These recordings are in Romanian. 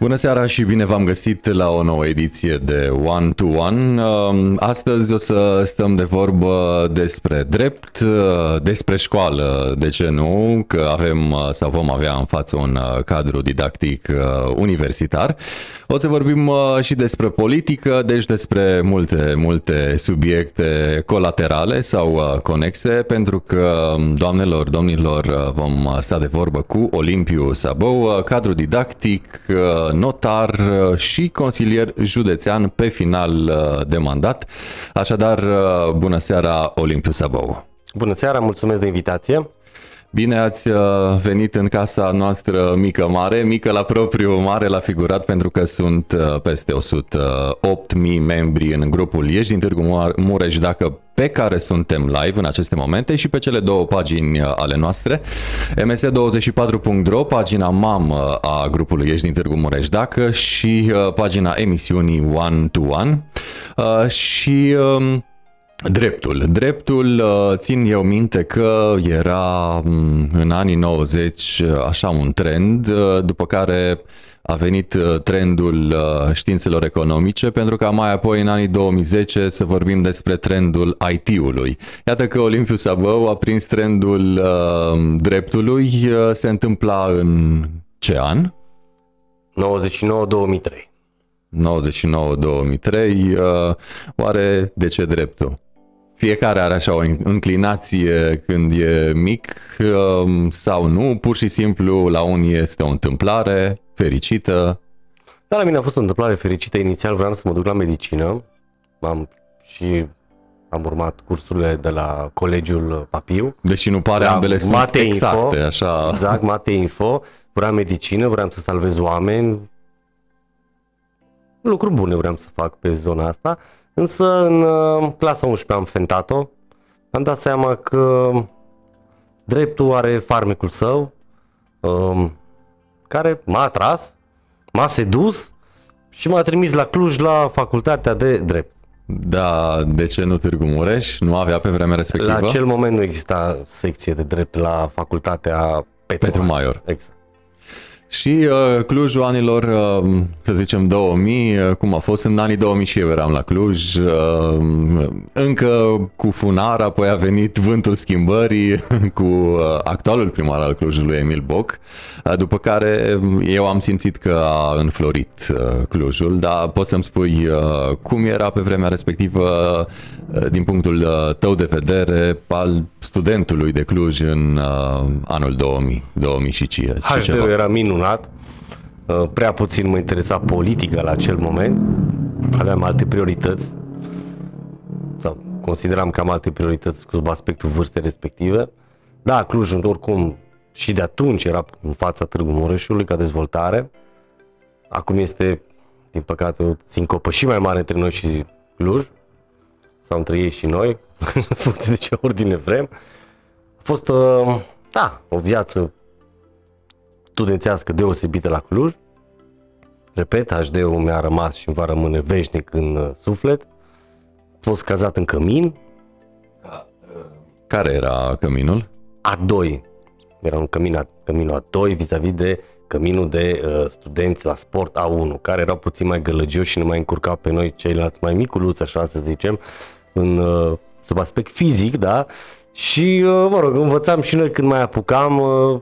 Bună seara și bine v-am găsit la o nouă ediție de One to One. Um, astăzi o să stăm de vorbă despre drept, uh, despre școală, de ce nu, că avem uh, sau vom avea în față un uh, cadru didactic universitar. O să vorbim și despre politică, deci despre multe, multe subiecte colaterale sau conexe, pentru că, doamnelor, domnilor, vom sta de vorbă cu Olimpiu Sabou, cadru didactic, notar uh, și consilier județean pe final uh, de mandat. Așadar, uh, bună seara, Olimpiu Sabou. Bună seara, mulțumesc de invitație. Bine ați venit în casa noastră mică mare, mică la propriu, mare la figurat, pentru că sunt peste 108.000 membri în grupul Ești din Târgu Mureș. Dacă pe care suntem live în aceste momente și pe cele două pagini uh, ale noastre, ms24.ro, pagina mamă a grupului Ești din Târgu Mureș Dacă și uh, pagina emisiunii One to One. Uh, și um, Dreptul. Dreptul, țin eu minte că era mm, în anii 90 așa un trend, după care a venit uh, trendul uh, științelor economice, pentru că mai apoi în anii 2010 să vorbim despre trendul IT-ului. Iată că Olimpiu Sabău a prins trendul uh, dreptului, se întâmpla în ce an? 99-2003. 99-2003, oare de ce dreptul? Fiecare are așa o înclinație când e mic sau nu, pur și simplu la unii este o întâmplare, fericită? Da, la mine a fost o întâmplare fericită. Inițial vreau să mă duc la medicină. Am și am urmat cursurile de la Colegiul Papiu. Deși nu pare ambele sunt mate exacte, info, așa. Exact, Mate Info. Vreau medicină, vreau să salvez oameni. Lucruri bune vreau să fac pe zona asta. Însă în uh, clasa 11 am fentat-o. Am dat seama că dreptul are farmecul său. Um, care m-a atras, m-a sedus și m-a trimis la Cluj la facultatea de drept. Da, de ce nu Târgu Mureș? Nu avea pe vremea respectivă? La acel moment nu exista secție de drept la facultatea Petru, Petru Maior. Exact. Și uh, Clujul anilor, uh, să zicem 2000, uh, cum a fost în anii 2000 și eu eram la Cluj, uh, încă cu Funar, apoi a venit vântul schimbării cu uh, actualul primar al Clujului, Emil Boc, uh, după care eu am simțit că a înflorit uh, Clujul, dar poți să-mi spui uh, cum era pe vremea respectivă uh, din punctul uh, tău de vedere al studentului de Cluj în uh, anul 2000, 2000 și, ce, și ceva. era minun minunat. Uh, prea puțin mă interesa politica la acel moment. Aveam alte priorități. Sau consideram că am alte priorități sub aspectul vârstei respective. Da, Clujul oricum și de atunci era în fața Târgu Mureșului ca dezvoltare. Acum este, din păcate, o sincopă și mai mare între noi și Cluj. Sau între ei și noi, în funcție de ce ordine vrem. A fost, uh, da, o viață studențească deosebită la Cluj. Repet, HD-ul mi-a rămas și îmi va rămâne veșnic în uh, suflet. A fost cazat în cămin. Care era căminul? A2. Era un cămin, a, căminul A2 vis-a-vis de căminul de uh, studenți la sport A1, care erau puțin mai gălăgioși și ne mai încurcau pe noi ceilalți mai miculuți, așa să zicem, în, uh, sub aspect fizic, da? Și, uh, mă rog, învățam și noi când mai apucam, uh,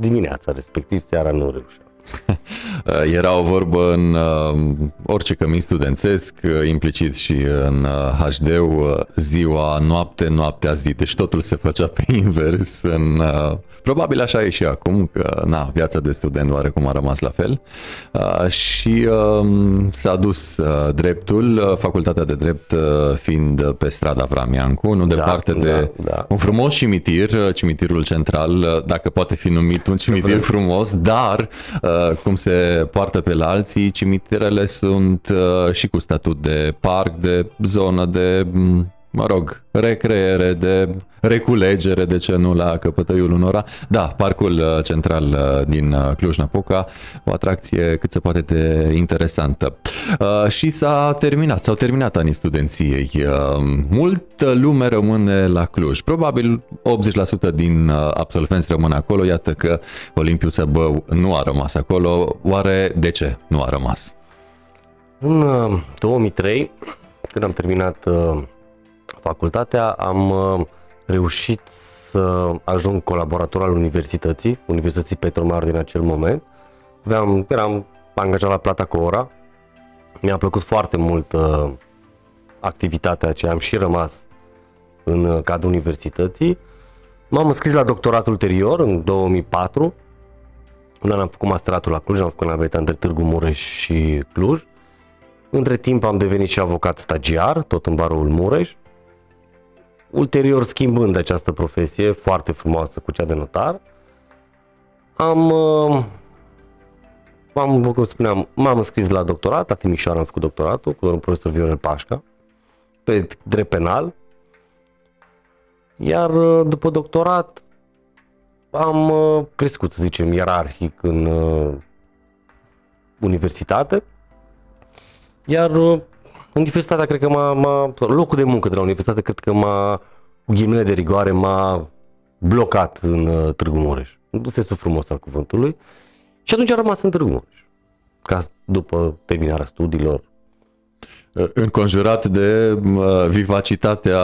dimineața, respectiv seara nu reușeam. Era o vorbă în uh, orice cămin studențesc, uh, implicit și în uh, HD-ul, ziua, noapte, noaptea, zi. Deci totul se făcea pe invers. În, probabil așa e și acum, că na, viața de student oarecum a rămas la fel. Și um, s-a dus dreptul, facultatea de drept fiind pe strada Vramiancu, nu da, departe da, de da. un frumos cimitir, cimitirul central, dacă poate fi numit un cimitir frumos, dar cum se poartă pe la alții, cimitirele sunt uh, și cu statut de parc, de zonă de mm, mă rog, recreere, de reculegere, de ce nu, la căpătăiul unora. Da, parcul uh, central uh, din uh, Cluj-Napoca, o atracție cât se poate de interesantă. Și s-a terminat, s-au terminat anii studenției. Multă lume rămâne la Cluj. Probabil 80% din absolvenți rămân acolo. Iată că Olimpiu Țăbău nu a rămas acolo. Oare de ce nu a rămas? În 2003, când am terminat facultatea, am uh, reușit să ajung colaborator al universității, Universității Petromar din acel moment. Aveam, eram angajat la plata cu ora. Mi-a plăcut foarte mult uh, activitatea aceea, am și rămas în uh, cadrul universității. M-am înscris la doctorat ulterior, în 2004. Un an am făcut masteratul la Cluj, am făcut naveta între Târgu Mureș și Cluj. Între timp am devenit și avocat stagiar, tot în barul Mureș ulterior schimbând această profesie foarte frumoasă cu cea de notar, am, uh, am cum spuneam, m-am înscris la doctorat, la Timișoara am făcut doctoratul cu domnul profesor Viorel Pașca, pe drept penal, iar uh, după doctorat am uh, crescut, să zicem, ierarhic în universitate, iar Universitatea, cred că m-a, m-a, locul de muncă de la universitate, cred că m-a, cu ghimele de rigoare, m-a blocat în uh, Târgu Mureș. În sensul frumos al cuvântului. Și atunci am rămas în Târgu Mureș. Ca după terminarea studiilor. Uh, înconjurat de uh, vivacitatea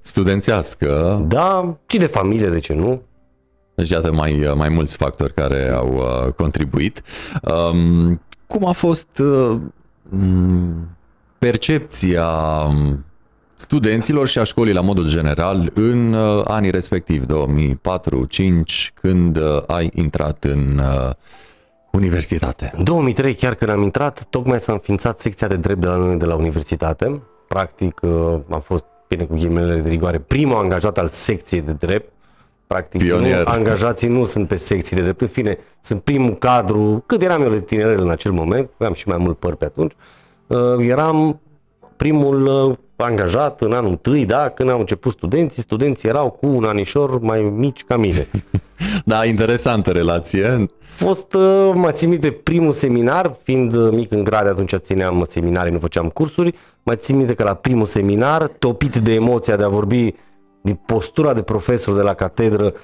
studențească. Da, și de familie, de ce nu? Deci iată mai, mai mulți factori care au uh, contribuit. Um, cum a fost uh, percepția um, studenților și a școlii la modul general în uh, anii respectivi, 2004-2005, când uh, ai intrat în uh, universitate? În 2003, chiar când am intrat, tocmai s-a înființat secția de drept de la noi de la universitate. Practic, am fost, bine cu ghimele de rigoare, primul angajat al secției de drept. Practic, Nu, angajații nu sunt pe secții de drept. În fine, sunt primul cadru, cât eram eu de tinerel în acel moment, aveam și mai mult păr pe atunci, Uh, eram primul uh, angajat în anul întâi, da, când au început studenții, studenții erau cu un anișor mai mici ca mine. da, interesantă relație. Fost, uh, mă țin minte, primul seminar, fiind mic în grade, atunci țineam seminarii, nu făceam cursuri, mă țin minte că la primul seminar, topit de emoția de a vorbi din postura de profesor de la catedră,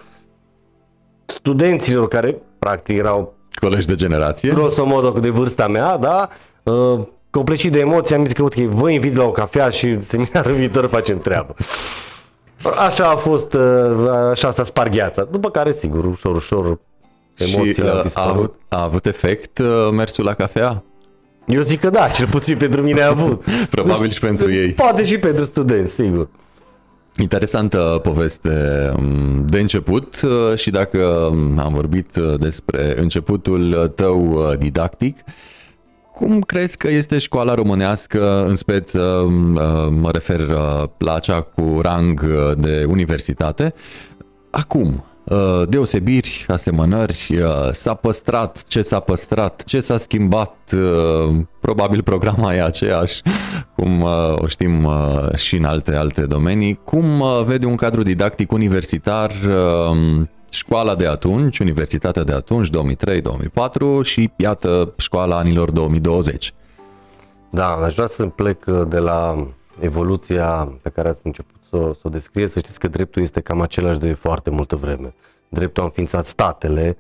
studenților care practic erau colegi de generație, grosomodo de vârsta mea, da, Coplecit de emoții, am zis că uite, vă invit la o cafea și seminarul viitor facem treabă. Așa a fost, uh, așa s-a spart gheața. După care, sigur, ușor, ușor, emoțiile și, uh, a, avut, a avut efect uh, mersul la cafea? Eu zic că da, cel puțin pentru mine a avut. Probabil deci, și pentru ei. Poate și pentru studenți, sigur. Interesantă poveste um, de început și dacă um, am vorbit despre începutul tău didactic, cum crezi că este școala românească, în speță uh, mă refer uh, la cea cu rang uh, de universitate, acum? Deosebiri, asemănări, s-a păstrat ce s-a păstrat, ce s-a schimbat, probabil programa e aceeași, cum o știm și în alte alte domenii. Cum vede un cadru didactic universitar școala de atunci, universitatea de atunci, 2003-2004 și iată școala anilor 2020. Da, aș vrea să plec uh, de la evoluția pe care ați început să, să o descrieți. Să știți că dreptul este cam același de foarte multă vreme. Dreptul a înființat statele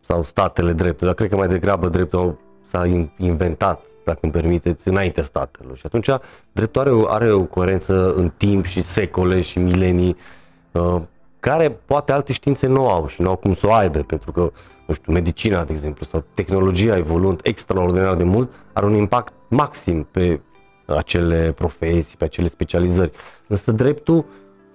sau statele dreptul, dar cred că mai degrabă dreptul s-a inventat, dacă îmi permiteți, înainte statelor. Și atunci dreptul are o, are o coerență în timp și secole și milenii uh, care poate alte științe nu au și nu au cum să o aibă, pentru că, nu știu, medicina, de exemplu, sau tehnologia evoluând extraordinar de mult, are un impact maxim pe acele profesii, pe acele specializări. Însă dreptul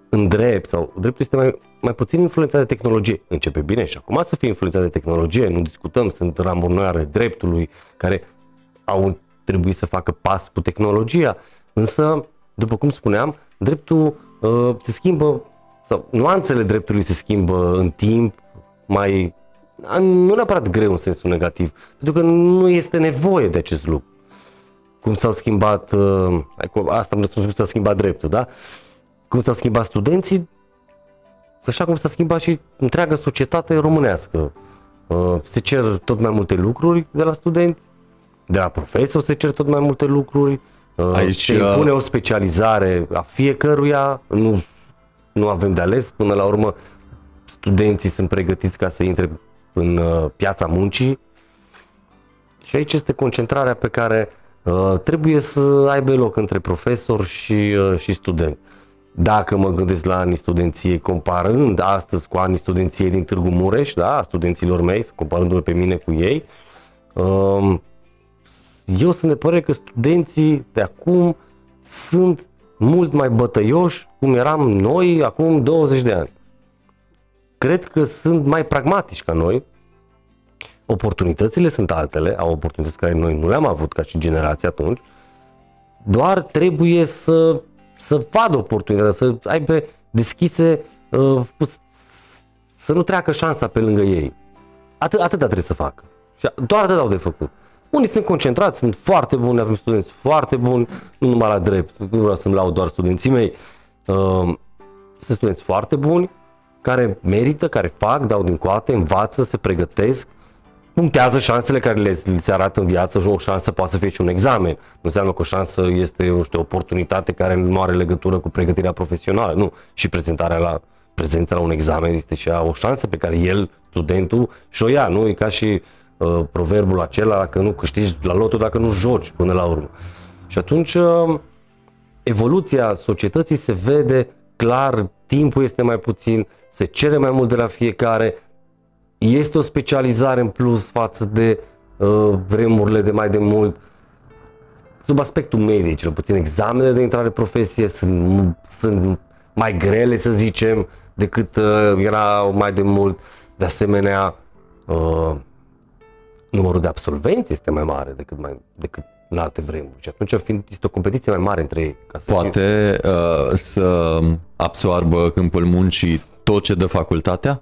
în drept sau dreptul este mai, mai puțin influențat de tehnologie. Începe bine și acum să fie influențat de tehnologie, nu discutăm, sunt ramurnare dreptului care au trebuit să facă pas cu tehnologia, însă, după cum spuneam, dreptul uh, se schimbă sau nuanțele dreptului se schimbă în timp, mai nu neapărat greu în sensul negativ, pentru că nu este nevoie de acest lucru. Cum s-au schimbat, uh, asta am răspuns, cum s-a schimbat dreptul, da? cum s-au schimbat studenții, așa cum s-a schimbat și întreaga societate românească. Uh, se cer tot mai multe lucruri de la studenți, de la profesori se cer tot mai multe lucruri, uh, Aici, se impune o specializare a fiecăruia, nu, nu avem de ales, până la urmă studenții sunt pregătiți ca să intre în uh, piața muncii și aici este concentrarea pe care uh, trebuie să aibă loc între profesor și, uh, și student. Dacă mă gândesc la anii studenției, comparând astăzi cu anii studenției din Târgu Mureș, da, a studenților mei, comparându-mă pe mine cu ei, uh, eu sunt de părere că studenții de acum sunt mult mai bătăioși cum eram noi acum 20 de ani. Cred că sunt mai pragmatici ca noi, oportunitățile sunt altele, au oportunități care noi nu le-am avut ca și generație atunci, doar trebuie să, să vadă oportunitatea, să aibă deschise, uh, să nu treacă șansa pe lângă ei. Atât, atâta trebuie să facă. Și doar atât au de făcut. Unii sunt concentrați, sunt foarte buni, avem studenți foarte buni, nu numai la drept, nu vreau să-mi lau doar studenții mei, uh, sunt studenți foarte buni, care merită, care fac, dau din coate, învață, se pregătesc, punctează șansele care le, le se arată în viață și o șansă poate să fie și un examen. Nu înseamnă că o șansă este nu știu, o oportunitate care nu are legătură cu pregătirea profesională. Nu. Și prezentarea la prezența la un examen este și o șansă pe care el, studentul, și o ia. Nu e ca și uh, proverbul acela că nu câștigi la lotul dacă nu joci până la urmă. Și atunci uh, evoluția societății se vede clar, timpul este mai puțin, se cere mai mult de la fiecare, este o specializare în plus față de uh, vremurile de mai de mult. Sub aspectul medic, cel puțin examenele de intrare profesie sunt, sunt mai grele, să zicem, decât uh, era mai de mult. De asemenea, uh, numărul de absolvenți este mai mare decât, mai, decât în alte vremuri. Și atunci fiind, este o competiție mai mare între ei. Ca să Poate fie... uh, să absoarbă câmpul muncii tot ce dă facultatea?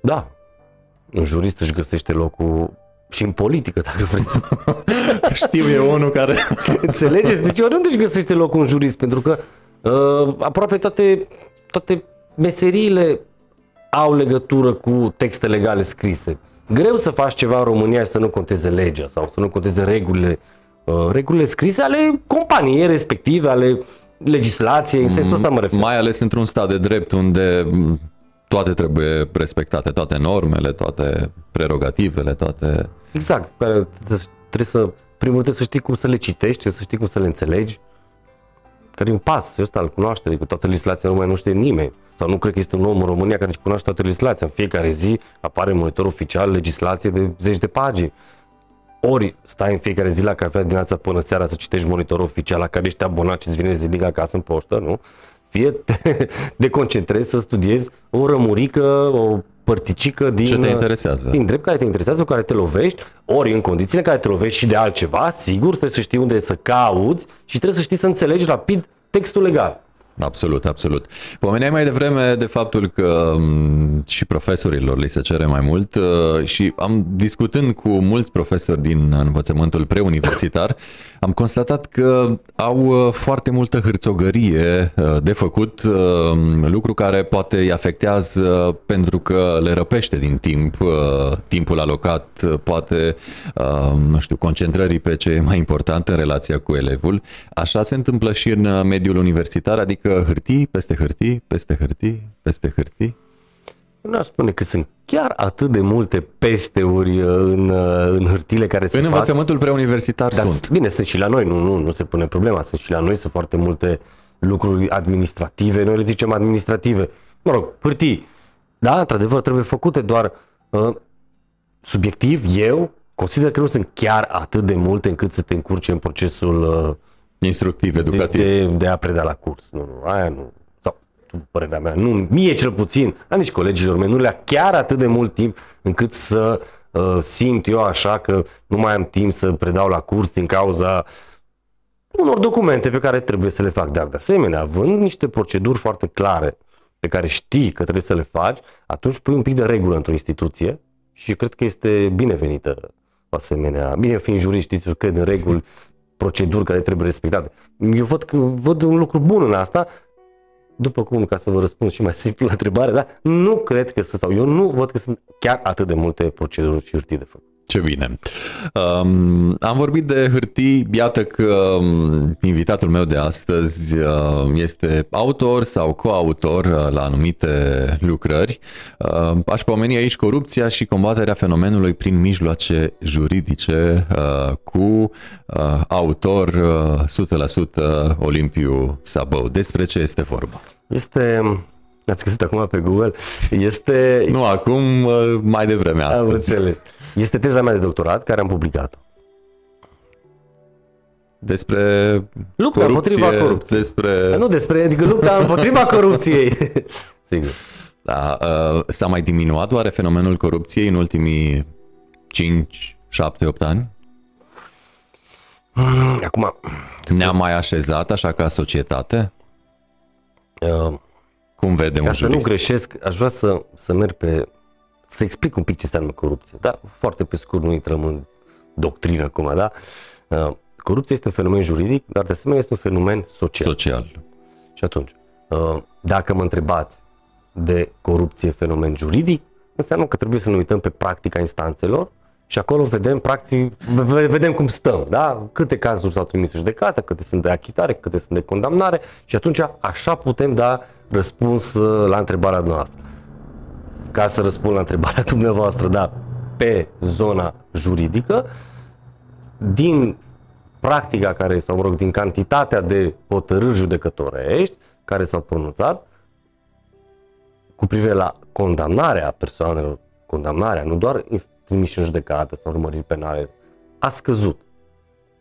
Da, un jurist își găsește locul și în politică, dacă vreți. Știu eu unul care... Înțelegeți? Deci oriunde își găsește locul un jurist, pentru că uh, aproape toate, toate meseriile au legătură cu texte legale scrise. Greu să faci ceva în România și să nu conteze legea sau să nu conteze regulile, uh, regulile scrise ale companiei respective, ale legislației, în sensul ăsta mă refer. Mai ales într-un stat de drept unde toate trebuie respectate, toate normele, toate prerogativele, toate... Exact, care trebuie să, primul trebuie să știi cum să le citești, trebuie să știi cum să le înțelegi, care e un pas ăsta al cunoașterii, cu toată legislația nu mai nu știe nimeni. Sau nu cred că este un om în România care cunoaște toată legislația. În fiecare zi apare în monitor oficial legislație de zeci de pagini. Ori stai în fiecare zi la cafea dimineața până seara să citești monitorul oficial la care ești abonat și îți vine zilnic acasă în poștă, nu? fie te deconcentrezi să studiezi o rămurică, o părticică din... Ce te interesează? Din drept care te interesează, cu care te lovești, ori în condițiile în care te lovești și de altceva, sigur, trebuie să știi unde să cauți și trebuie să știi să înțelegi rapid textul legal. Absolut, absolut. Pomeneai mai devreme de faptul că mm, și profesorilor li se cere mai mult uh, și am discutând cu mulți profesori din învățământul preuniversitar, am constatat că au uh, foarte multă hârțogărie uh, de făcut, lucru care poate îi afectează pentru că le răpește din timp, timpul alocat, poate, nu știu, concentrării pe ce e mai important în relația cu elevul. Așa se întâmplă și în mediul universitar, adică Adică hârtii, peste hârtii, peste hârtii, peste hârtii? Nu aș spune că sunt chiar atât de multe pesteuri uh, în, uh, în hârtile care se În învățământul preuniversitar Dar, sunt. Bine, sunt și la noi, nu, nu, nu se pune problema, sunt și la noi, sunt foarte multe lucruri administrative, noi le zicem administrative. Mă rog, hârtii. Da, într-adevăr, trebuie făcute, doar uh, subiectiv, eu consider că nu sunt chiar atât de multe încât să te încurce în procesul uh, Instructiv, educativ. De, de, de a preda la curs. Nu, nu, aia nu. Sau, părerea mea, nu, mie cel puțin, dar nici colegilor mei, nu le-a chiar atât de mult timp încât să uh, simt eu așa că nu mai am timp să predau la curs din cauza unor documente pe care trebuie să le fac. Dar de asemenea, având niște proceduri foarte clare pe care știi că trebuie să le faci, atunci pui un pic de regulă într-o instituție și cred că este binevenită asemenea. Bine, fiind jurist, știți, eu cred în reguli proceduri care trebuie respectate. Eu văd, că, văd un lucru bun în asta, după cum, ca să vă răspund și mai simplu la întrebare, da, nu cred că sunt, sau eu nu văd că sunt chiar atât de multe proceduri și hârtii de făcut. Ce bine. Um, am vorbit de hârtii, iată că um, invitatul meu de astăzi uh, este autor sau coautor uh, la anumite lucrări. Uh, aș pomeni aici corupția și combaterea fenomenului prin mijloace juridice uh, cu uh, autor uh, 100% Olimpiu Sabău. Despre ce este vorba? Este Ați găsit acum pe Google? Este... Nu, acum, uh, mai devreme astăzi. Am înțeles. Este teza mea de doctorat care am publicat-o. Despre lupta corupție, împotriva corupției. Despre... Nu despre, adică lupta împotriva corupției. Sigur. Da, uh, s-a mai diminuat oare fenomenul corupției în ultimii 5, 7, 8 ani? Acum... Ne-a mai așezat așa ca societate? Uh, Cum vede un ca jurist? să nu greșesc, aș vrea să, să merg pe să explic un pic ce înseamnă corupție. Da, foarte pe scurt, nu intrăm în doctrină acum, da? Uh, corupția este un fenomen juridic, dar de asemenea este un fenomen social. Social. Și atunci, uh, dacă mă întrebați de corupție fenomen juridic, înseamnă că trebuie să ne uităm pe practica instanțelor și acolo vedem, practic, vedem cum stăm, da? Câte cazuri s-au trimis în judecată, câte sunt de achitare, câte sunt de condamnare și atunci așa putem da răspuns uh, la întrebarea noastră ca să răspund la întrebarea dumneavoastră, da, pe zona juridică, din practica care, sau mă rog, din cantitatea de hotărâri judecătorești care s-au pronunțat cu privire la condamnarea persoanelor, condamnarea, nu doar trimiși în judecată sau urmăriri penale, a scăzut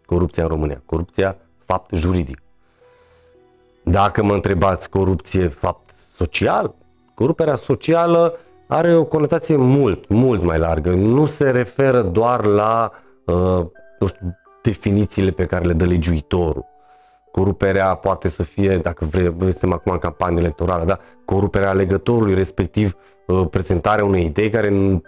corupția în România. Corupția, fapt juridic. Dacă mă întrebați corupție, fapt social, coruperea socială are o conotație mult, mult mai largă. Nu se referă doar la, uh, nu știu, definițiile pe care le dă legiuitorul. Coruperea poate să fie, dacă vrei, suntem acum în campanie electorală, da? coruperea alegătorului, respectiv uh, prezentarea unei idei care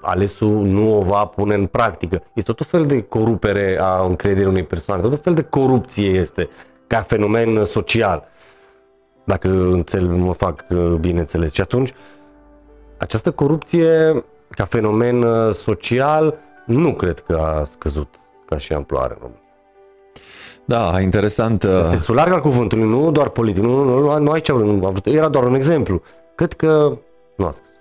alesul nu o va pune în practică. Este tot fel de corupere a încrederii unei persoane, tot fel de corupție este ca fenomen social. Dacă înțeleg, mă fac uh, bine înțeles. Și atunci, uh, această corupție ca fenomen uh, social nu cred că a scăzut ca și amploare în România. Da, interesant. Uh, este sul larg al cuvântului, nu doar politic, nu, nu, nu, nu aici am vrut, era doar un exemplu. Cred că nu a scăzut.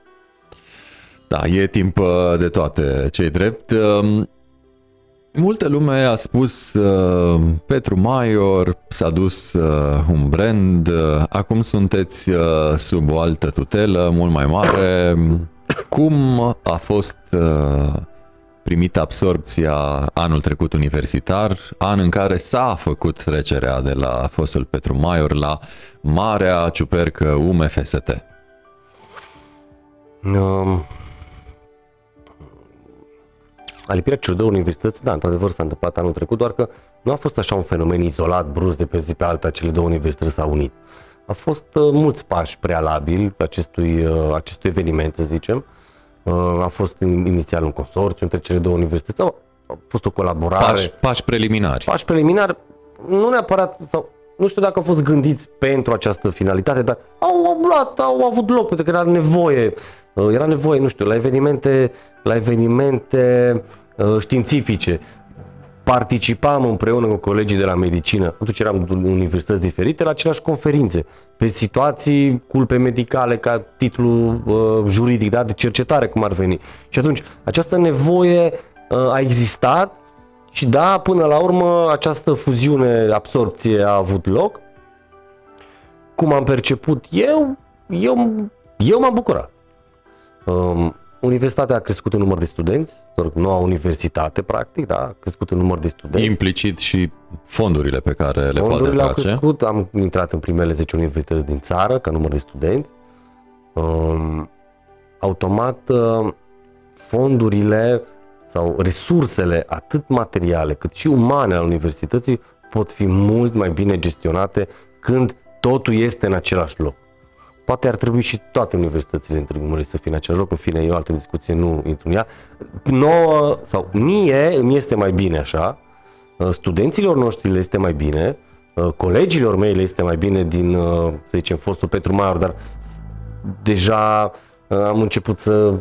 Da, e timp uh, de toate cei drept. Um, Multă lume a spus uh, Petru Maior, s-a dus uh, un brand, uh, acum sunteți uh, sub o altă tutelă mult mai mare. Cum a fost uh, primită absorpția anul trecut universitar, an în care s-a făcut trecerea de la fostul Petru Maior la marea ciupercă UMFST? Um, alipirea celor două universități, da, într-adevăr s-a întâmplat anul trecut, doar că nu a fost așa un fenomen izolat, brusc, de pe zi pe alta, cele două universități s-au unit. A fost uh, mulți pași prealabili acestui, uh, acestui eveniment, să zicem. Uh, a fost inițial un consorțiu între cele două universități, a, a fost o colaborare. Pași, pași preliminari. Pași preliminari, nu neapărat, sau nu știu dacă au fost gândiți pentru această finalitate, dar au, au luat, au avut loc pentru că era nevoie, uh, era nevoie, nu știu, la evenimente, la evenimente uh, științifice. Participam împreună cu colegii de la medicină, atunci eram în universități diferite, la aceleași conferințe, pe situații, culpe medicale, ca titlu uh, juridic, da, de cercetare, cum ar veni. Și atunci, această nevoie uh, a existat și da, până la urmă, această fuziune, absorpție a avut loc. Cum am perceput eu, eu, eu m-am bucurat. Um, universitatea a crescut în număr de studenți, noua universitate, practic, da, a crescut în număr de studenți. Implicit și fondurile pe care le fondurile poate atrage. au crescut, am intrat în primele 10 universități din țară, ca număr de studenți. Um, automat, uh, fondurile sau resursele, atât materiale cât și umane al universității, pot fi mult mai bine gestionate când totul este în același loc. Poate ar trebui și toate universitățile în Târgu Mureș să fie în același loc, în fine, e o altă discuție, nu intru în ea. Nouă, sau mie îmi este mai bine așa, studenților noștri le este mai bine, uh, colegilor mei le este mai bine din, uh, să zicem, fostul Petru Maior, dar deja uh, am început să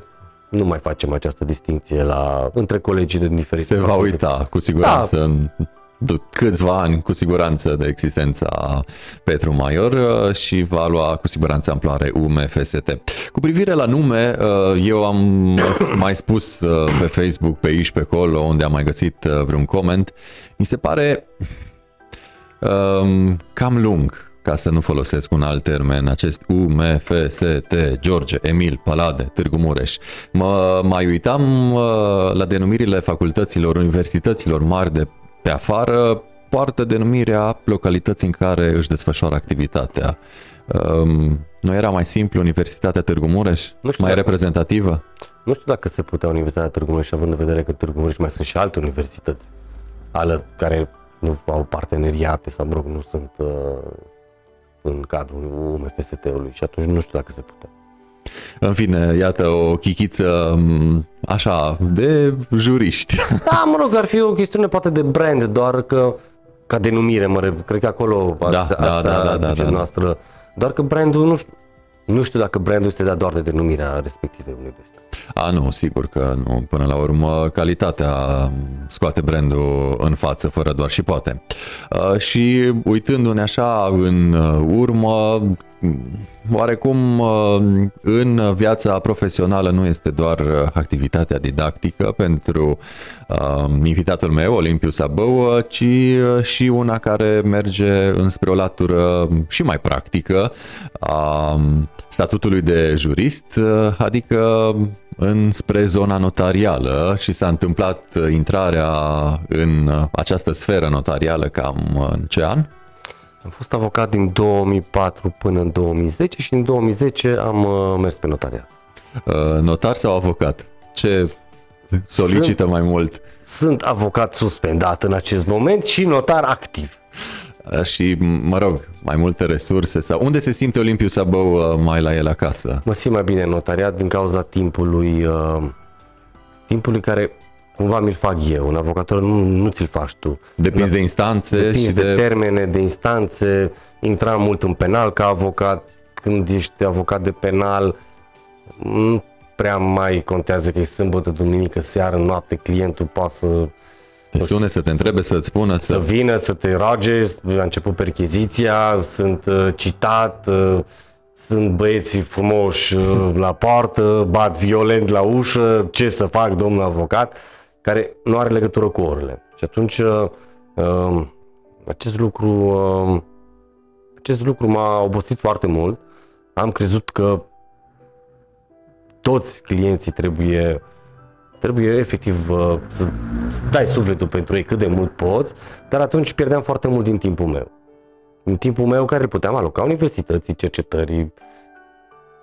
nu mai facem această distinție la, între colegii din diferite Se va facultăți. uita cu siguranță da. în d- câțiva ani cu siguranță de existența Petru Maior uh, și va lua cu siguranță amploare UMFST. Cu privire la nume, uh, eu am mai spus uh, pe Facebook, pe aici, pe acolo, unde am mai găsit uh, vreun coment, mi se pare um, cam lung ca să nu folosesc un alt termen, acest UMFST, George, Emil, Palade, Târgu Mureș. Mă mai uitam uh, la denumirile facultăților, universităților mari de pe afară, poartă denumirea localității în care își desfășoară activitatea. Um, nu era mai simplu Universitatea Târgu Mureș? Nu știu mai dacă- reprezentativă? Nu știu dacă se putea Universitatea Târgu Mureș, având în vedere că Târgu Mureș mai sunt și alte universități ale care nu au parteneriate sau, mă rog, nu sunt uh, în cadrul UMFST-ului și atunci nu știu dacă se putea. În fine, iată o chichiță m, așa de juriști. Da, mă rog, ar fi o chestiune poate de brand, doar că ca denumire, mă rep, cred că acolo ați, Da, ați, da, da, da, da, aduce da. noastră, doar că brandul nu știu, nu știu dacă brandul este dat doar de denumirea respectivei universități. A, nu, sigur că nu. Până la urmă, calitatea scoate brandul în față, fără doar și poate. Uh, și uitându-ne așa în uh, urmă, oarecum uh, în viața profesională nu este doar uh, activitatea didactică pentru uh, invitatul meu, Olimpiu Sabău, ci uh, și una care merge înspre o latură și mai practică a statutului de jurist, uh, adică înspre zona notarială și s-a întâmplat uh, intrarea în uh, această sferă notarială cam uh, în ce an? Am fost avocat din 2004 până în 2010 și în 2010 am uh, mers pe notariat. Uh, Notar sau avocat? Ce solicită mai mult? Sunt avocat suspendat în acest moment și notar activ. Uh, Și, mă rog, mai multe resurse sau unde se simte Olimpiu Sabău uh, mai la el acasă? Mă simt mai bine în notariat din cauza timpului, uh, timpului care cumva mi-l fac eu. Un avocator nu, nu ți-l faci tu. Depinzi de instanțe Depinzi și de, de... termene, de instanțe, intram mult în penal ca avocat. Când ești avocat de penal, nu prea mai contează că e sâmbătă, duminică, seară, noapte, clientul poate să, Te sune să te întrebe, să-ți spună, să să... vină, să te roage, a început percheziția, sunt uh, citat, uh, sunt băieții frumoși uh, la poartă, bat violent la ușă, ce să fac, domnul avocat, care nu are legătură cu orele. Și atunci uh, uh, acest lucru uh, acest lucru m-a obosit foarte mult. Am crezut că toți clienții trebuie trebuie efectiv uh, să să dai sufletul pentru ei cât de mult poți, dar atunci pierdeam foarte mult din timpul meu. Din timpul meu care îl puteam aloca universității, cercetării,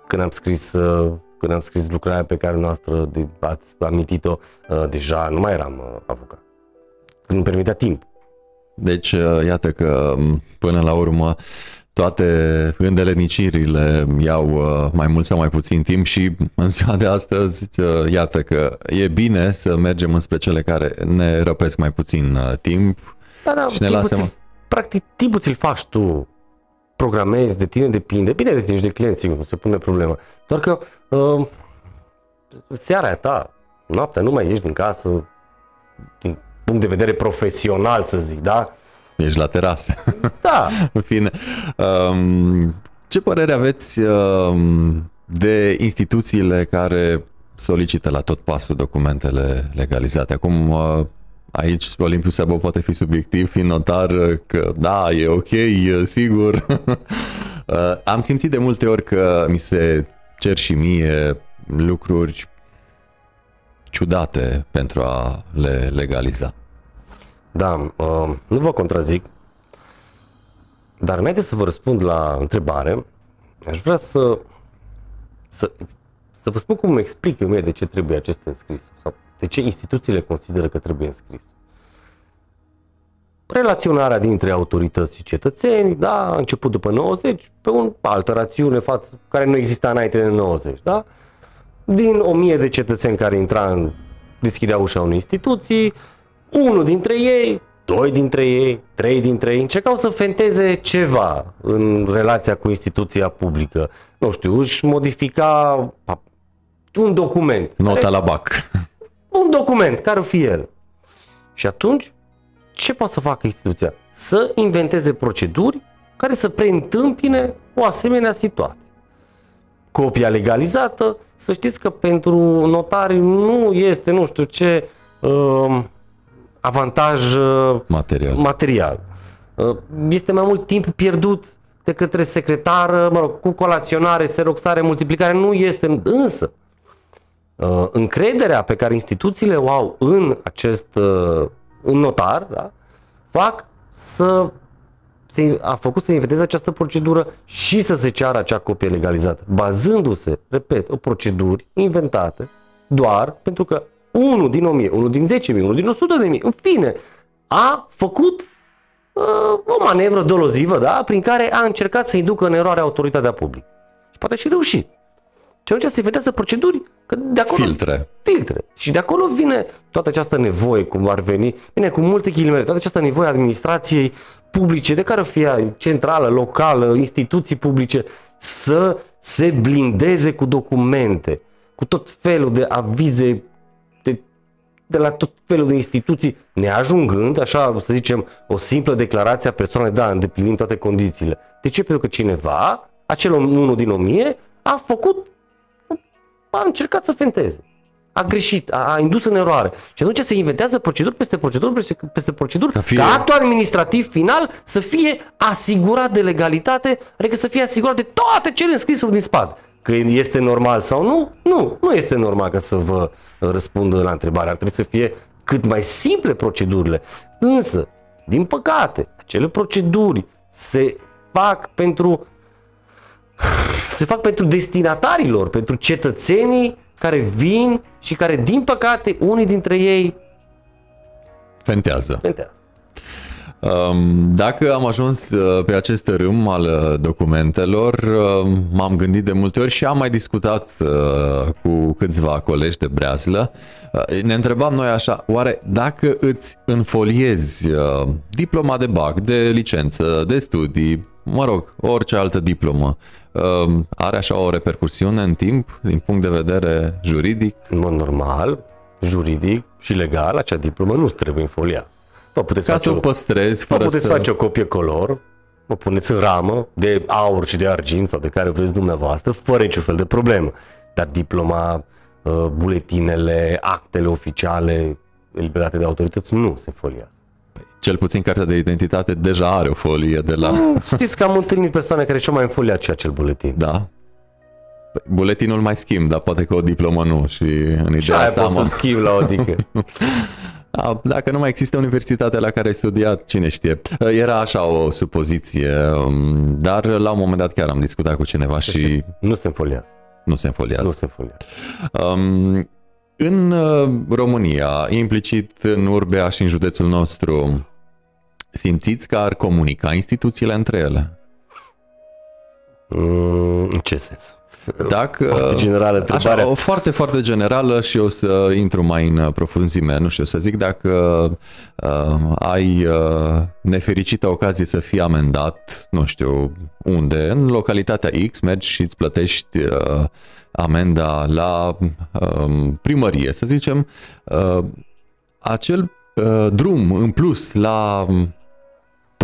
când am scris, uh, când am scris lucrarea pe care noastră de, ați amintit-o, uh, deja nu mai eram uh, avocat. Când îmi permitea timp. Deci, uh, iată că m, până la urmă toate îndelenicirile iau uh, mai mult sau mai puțin timp și în ziua de astăzi, uh, iată că e bine să mergem înspre cele care ne răpesc mai puțin uh, timp Da, da, și ne timpul lasă... ți-l- practic timpul ți-l faci tu. Programezi, de tine depinde. Bine de tine și de client, sigur, nu se pune problema. Doar că uh, seara e ta, noaptea, nu mai ieși din casă, din punct de vedere profesional, să zic, da? Ești la terasă. Da, În fine, um, ce părere aveți um, de instituțiile care solicită la tot pasul documentele legalizate? Acum, uh, aici Olimpiu Sabău poate fi subiectiv, fiind notar uh, că da, e ok, e sigur. Uh, Am simțit de multe ori că mi se cer și mie lucruri ciudate pentru a le legaliza. da, uh, nu vă contrazic, dar înainte să vă răspund la întrebare, aș vrea să, să, să vă spun cum îmi explic eu mie de ce trebuie acest înscris sau de ce instituțiile consideră că trebuie înscris. Relaționarea dintre autorități și cetățeni, da, a început după 90, pe o altă rațiune față, care nu exista înainte de 90, da? Din o mie de cetățeni care intra în deschidea ușa unei instituții, unul dintre ei doi dintre ei, trei dintre ei, încercau să fenteze ceva în relația cu instituția publică. Nu știu, își modifica un document. Nota care, la BAC. Un document, care o fi el. Și atunci, ce poate să facă instituția? Să inventeze proceduri care să preîntâmpine o asemenea situație. Copia legalizată, să știți că pentru notari nu este, nu știu ce, uh, avantaj uh, material. material. Uh, este mai mult timp pierdut de către secretară, mă rog, cu colaționare, seroxare, multiplicare, nu este, însă uh, încrederea pe care instituțiile o au în acest în notar, da, fac să se, a făcut să inventeze această procedură și să se ceară acea copie legalizată, bazându-se, repet, o proceduri inventate doar pentru că unul din 1000, unul din 10.000, unul din 100.000, în fine, a făcut uh, o manevră dolozivă, da, prin care a încercat să inducă în eroare autoritatea publică. Și poate și reușit. Și atunci se vedează proceduri că de acolo... Filtre. Filtre. Și de acolo vine toată această nevoie, cum ar veni, bine, cu multe ghilimele, toată această nevoie a administrației publice, de care fie centrală, locală, instituții publice, să se blindeze cu documente, cu tot felul de avize de, de la tot felul de instituții, neajungând, așa să zicem, o simplă declarație a persoanei, da, îndeplinim toate condițiile. De ce? Pentru că cineva, acel unul din o mie, a făcut a încercat să fenteze. A greșit, a, a indus în eroare. Și atunci se inventează proceduri peste proceduri peste, peste proceduri ca, fie... ca actul administrativ final să fie asigurat de legalitate, adică să fie asigurat de toate cele înscrisuri din spate. Că este normal sau nu? Nu, nu este normal ca să vă răspund la întrebare. Ar trebui să fie cât mai simple procedurile. Însă, din păcate, acele proceduri se fac pentru se fac pentru destinatarilor, pentru cetățenii care vin și care, din păcate, unii dintre ei fentează. fentează. Um, dacă am ajuns uh, pe acest râm al uh, documentelor, uh, m-am gândit de multe ori și am mai discutat cu câțiva colegi de breazlă. Ne întrebam noi așa, oare dacă îți înfoliezi diploma de BAC, de licență, de studii, mă rog, orice altă diplomă, um, are așa o repercursiune în timp, din punct de vedere juridic? În mod normal, juridic și legal, acea diplomă nu trebuie înfoliată. Vă puteți Ca să o păstrezi fără puteți să... face o copie color, o puneți în ramă de aur și de argint sau de care vreți dumneavoastră, fără niciun fel de problemă. Dar diploma, uh, buletinele, actele oficiale eliberate de autorități nu se foliază. Cel puțin cartea de identitate deja are o folie de la... Știți că am întâlnit persoane care și-au mai înfoliat și acel buletin. Da. Păi, buletinul mai schimb, dar poate că o diplomă nu și în ideea și asta am... să schimb la o dică. Da, dacă nu mai există universitatea la care ai studiat, cine știe. Era așa o supoziție, um, dar la un moment dat chiar am discutat cu cineva deci și... Nu se înfoliază. Nu se înfoliază. Nu se înfoliază. Um, în uh, România, implicit în Urbea și în județul nostru, simțiți că ar comunica instituțiile între ele? Mm, în ce sens? Dacă, foarte generală întrebarea. Așa, o foarte, foarte generală și o să intru mai în profunzime. Nu știu, să zic dacă uh, ai uh, nefericită ocazie să fii amendat, nu știu unde, în localitatea X, mergi și îți plătești uh, amenda la uh, primărie, să zicem, uh, acel uh, drum în plus la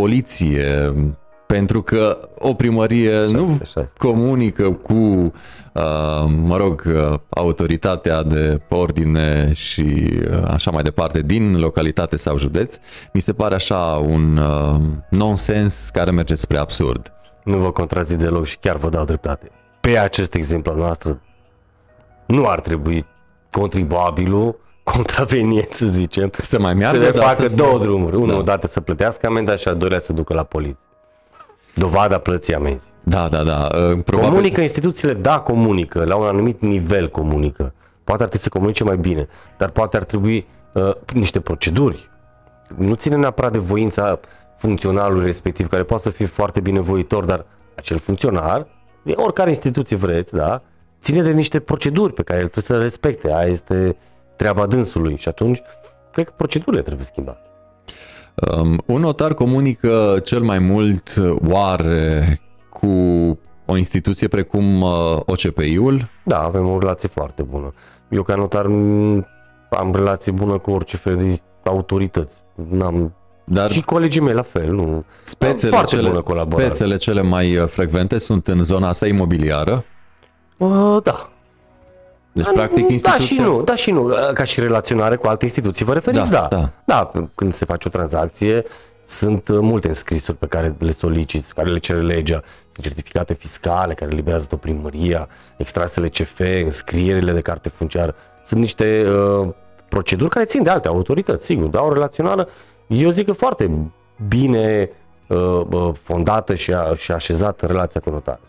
poliție, pentru că o primărie șaste, nu șaste. comunică cu, uh, mă rog, uh, autoritatea de ordine și uh, așa mai departe din localitate sau județ, mi se pare așa un nonsens care merge spre absurd. Nu vă contrazic deloc și chiar vă dau dreptate. Pe acest exemplu noastră nu ar trebui contribuabilul contravenient, să zicem, să mai meargă să le facă două drumuri. Unul da. odată să plătească amenda și al doilea să ducă la poliție. Dovada plății amenzi. Da, da, da. Uh, probabil... Comunică instituțiile, da, comunică, la un anumit nivel comunică. Poate ar trebui să comunice mai bine, dar poate ar trebui uh, niște proceduri. Nu ține neapărat de voința funcționalului respectiv, care poate să fie foarte binevoitor, dar acel funcționar, de oricare instituție vreți, da, ține de niște proceduri pe care el trebuie să le respecte. Aia este treaba dânsului și atunci cred că procedurile trebuie schimbate. Um, un notar comunică cel mai mult oare cu o instituție precum uh, OCPI-ul? Da, avem o relație foarte bună. Eu ca notar m, am relație bună cu orice fel de autorități. N-am Dar Și colegii mei la fel, nu. spețele foarte cele, bună colaborare. spețele cele mai uh, frecvente sunt în zona asta imobiliară? Uh, da. Deci, Da, practic, Da instituția... și nu, da și nu. Ca și relaționare cu alte instituții, vă referiți? Da, Da, da. da. da. când se face o tranzacție, sunt uh, multe înscrisuri pe care le soliciți, care le cere legea, sunt certificate fiscale care eliberează tot primăria, extrasele CF, înscrierile de carte funciară. Sunt niște uh, proceduri care țin de alte autorități, sigur, dar o relațională, eu zic că foarte bine uh, uh, fondată și, a, și așezată relația cu notarul.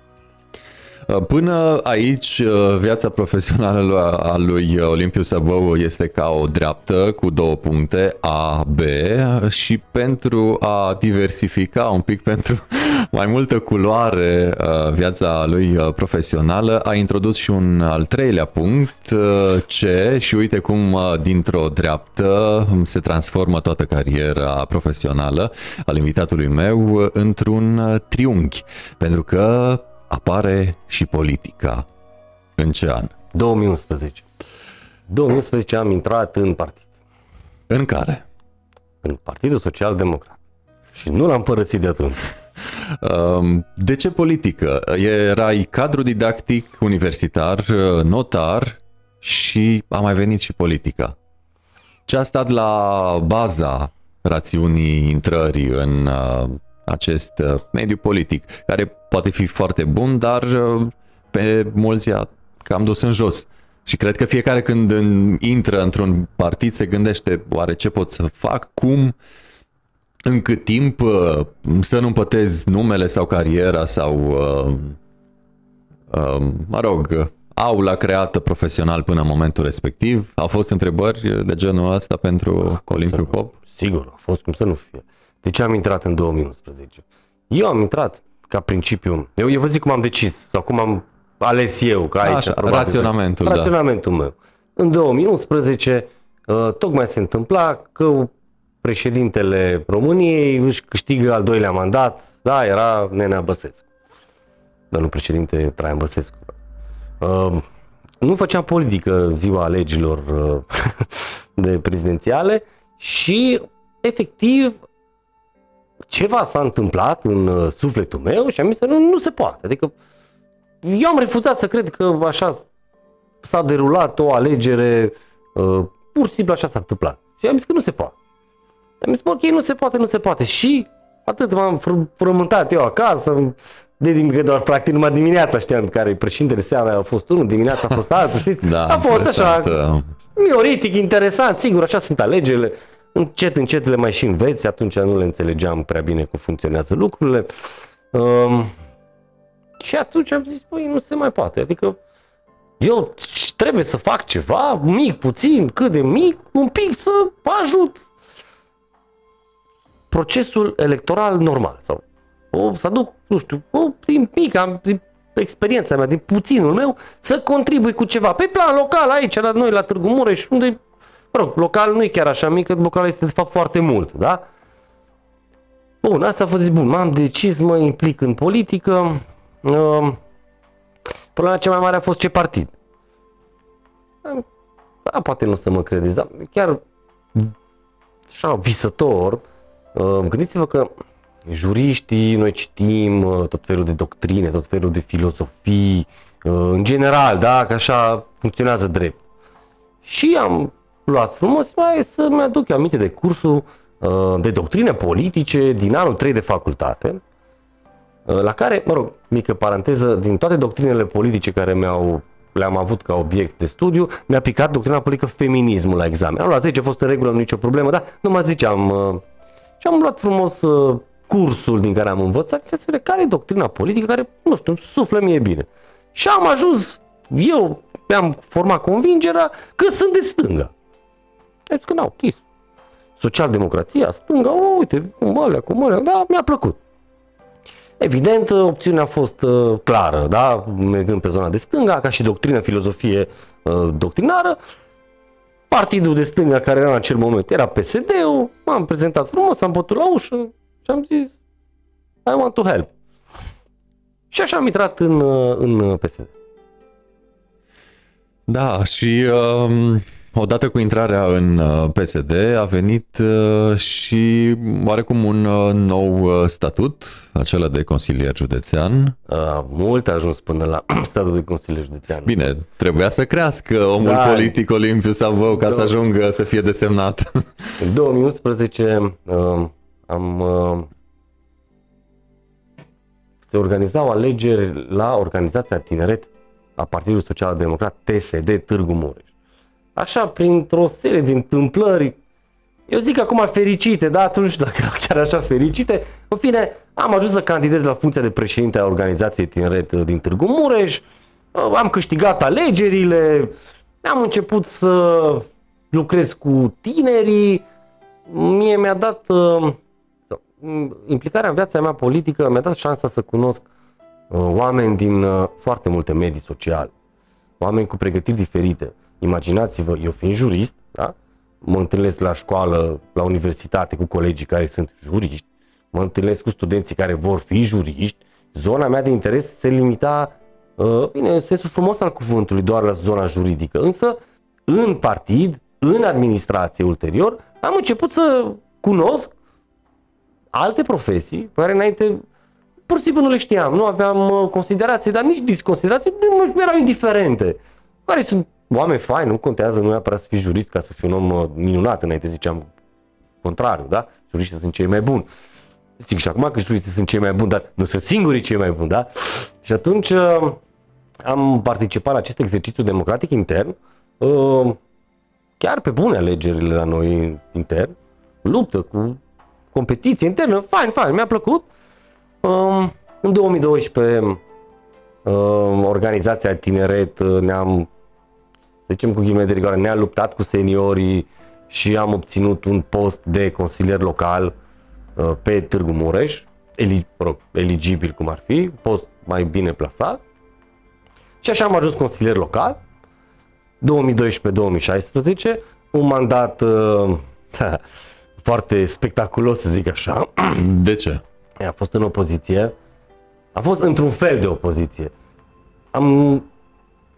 Până aici, uh, viața profesională a lui Olimpiu Săbău este ca o dreaptă cu două puncte, A, B, și pentru a diversifica un pic, pentru mai multă culoare uh, viața lui uh, profesională, a introdus și un al treilea punct, uh, C, și uite cum uh, dintr-o dreaptă se transformă toată cariera profesională al invitatului meu uh, într-un uh, triunghi, pentru că apare și politica. În ce an? 2011. 2011 am intrat în partid. În care? în Partidul Social Democrat. Și nu l-am părăsit de atunci. Um, De ce politică? Erai cadru didactic universitar, notar și a mai venit și politica. Ce a stat la baza rațiunii intrării în uh, acest uh, mediu politic, care poate fi foarte bun, dar uh, pe mulți a cam dus în jos. Și cred că fiecare când în- intră într-un partid se gândește oare ce pot să fac, cum, în cât timp uh, să nu împătez numele sau cariera sau, uh, uh, mă rog, aula creată profesional până în momentul respectiv. Au fost întrebări de genul ăsta pentru Olimpiu Pop? Sigur, a fost cum să nu fie. De ce am intrat în 2011? Eu am intrat ca principiu. Eu, eu vă zic cum am decis sau cum am ales eu, că aici Așa, probabil- raționamentul, da. raționamentul meu. În 2011 uh, tocmai se întâmpla că președintele României își câștigă al doilea mandat, da, era Nenea Băsescu. Domnul președinte Traian Băsescu. Uh, nu făceam politică ziua alegerilor uh, de prezidențiale și efectiv ceva s-a întâmplat în uh, sufletul meu și am zis că nu, nu se poate. Adică eu am refuzat să cred că așa s-a derulat o alegere, uh, pur și simplu așa s-a întâmplat. Și am zis că nu se poate. Am zis, bă, ok, nu se poate, nu se poate. Și atât m-am fr- frământat eu acasă, de din că doar practic numai dimineața știam care președintele seara a fost unul, dimineața a fost altul, știți? Da, a fost așa, interesant, uh, mioritic, interesant, sigur, așa sunt alegerile. Încet, încet le mai și înveți, atunci nu le înțelegeam prea bine cum funcționează lucrurile. Um, și atunci am zis, băi, nu se mai poate. Adică eu c- trebuie să fac ceva, mic, puțin, cât de mic, un pic să ajut procesul electoral normal. Sau o, să aduc, nu știu, o, din mic, am, din experiența mea, din puținul meu, să contribui cu ceva. Pe plan local, aici, la noi, la Târgu Mureș, unde, mă rog, local nu e chiar așa mic, că local este de fapt foarte mult, da? Bun, asta a fost zis, bun, m-am decis, mă implic în politică. Uh, problema cea mai mare a fost ce partid. Da, poate nu o să mă credeți, dar chiar așa visător, uh, gândiți-vă că juriștii, noi citim uh, tot felul de doctrine, tot felul de filozofii, uh, în general, da, că așa funcționează drept. Și am luat frumos, mai să-mi aduc aminte de cursul uh, de doctrine politice din anul 3 de facultate, uh, la care, mă rog, mică paranteză, din toate doctrinele politice care mi-au le-am avut ca obiect de studiu, mi-a picat doctrina politică feminismul la examen. Am luat 10, a fost în regulă, nu nicio problemă, dar nu mă ziceam. uh, Și am luat frumos uh, cursul din care am învățat și să vedem care e doctrina politică care, nu știu, îmi suflă mie bine. Și am ajuns, eu mi-am format convingerea că sunt de stânga. Am zis că n-au, chis. Social-democrația, stânga, o, uite, cum alea, cum alea, da, mi-a plăcut. Evident, opțiunea a fost uh, clară, da? mergând pe zona de stânga, ca și doctrină, filozofie uh, doctrinară. Partidul de stânga care era în acel moment era PSD-ul, m-am prezentat frumos, am bătut la ușă și am zis I want to help. Și așa am intrat în, în PSD. Da, și uh, odată cu intrarea în uh, PSD a venit uh, și oarecum un uh, nou uh, statut, acela de consilier județean. Uh, mult a ajuns până la statutul de consilier județean. Bine, trebuia să crească omul Da. politic Olimpiu Savău ca să Da. ajungă să fie desemnat. În 2011 uh, am uh, se organizau alegeri la organizația tineret a Partidului Social Democrat TSD Târgu Mureș. Așa, printr-o serie de întâmplări, eu zic acum fericite, da, atunci nu știu dacă erau chiar așa fericite. În fine, am ajuns să candidez la funcția de președinte a organizației tineret uh, din Târgu Mureș, uh, am câștigat alegerile, am început să lucrez cu tinerii, mie mi-a dat uh, sau, m, implicarea în viața mea politică, mi-a dat șansa să cunosc uh, oameni din uh, foarte multe medii sociale, oameni cu pregătiri diferite. Imaginați-vă, eu fiind jurist, da? mă întâlnesc la școală, la universitate cu colegii care sunt juriști, mă întâlnesc cu studenții care vor fi juriști, zona mea de interes se limita, uh, bine, în sensul frumos al cuvântului, doar la zona juridică, însă în partid, în administrație ulterior, am început să cunosc alte profesii pe care înainte pur și simplu nu le știam, nu aveam uh, considerații, dar nici disconsiderații, nu mi erau indiferente. Care sunt oameni faini, nu contează nu neapărat să fii jurist ca să fii un om uh, minunat, înainte ziceam contrariu, da? Juriștii sunt cei mai buni. Zic și acum că juriștii sunt cei mai buni, dar nu sunt singurii cei mai buni, da? Și atunci uh, am participat la acest exercițiu democratic intern, uh, chiar pe bune alegerile la noi intern, luptă cu competiție internă, fain, fain, mi-a plăcut. Um, în 2012 um, organizația Tineret uh, ne-am, să zicem cu ghimele de rigoare, ne-a luptat cu seniorii și am obținut un post de consilier local uh, pe Târgu Mureș, eli, mă rog, eligibil cum ar fi, post mai bine plasat. Și așa am ajuns consilier local, 2012-2016, un mandat uh, foarte spectaculos, să zic așa. De ce? A fost în opoziție. A fost într-un fel de opoziție. Am,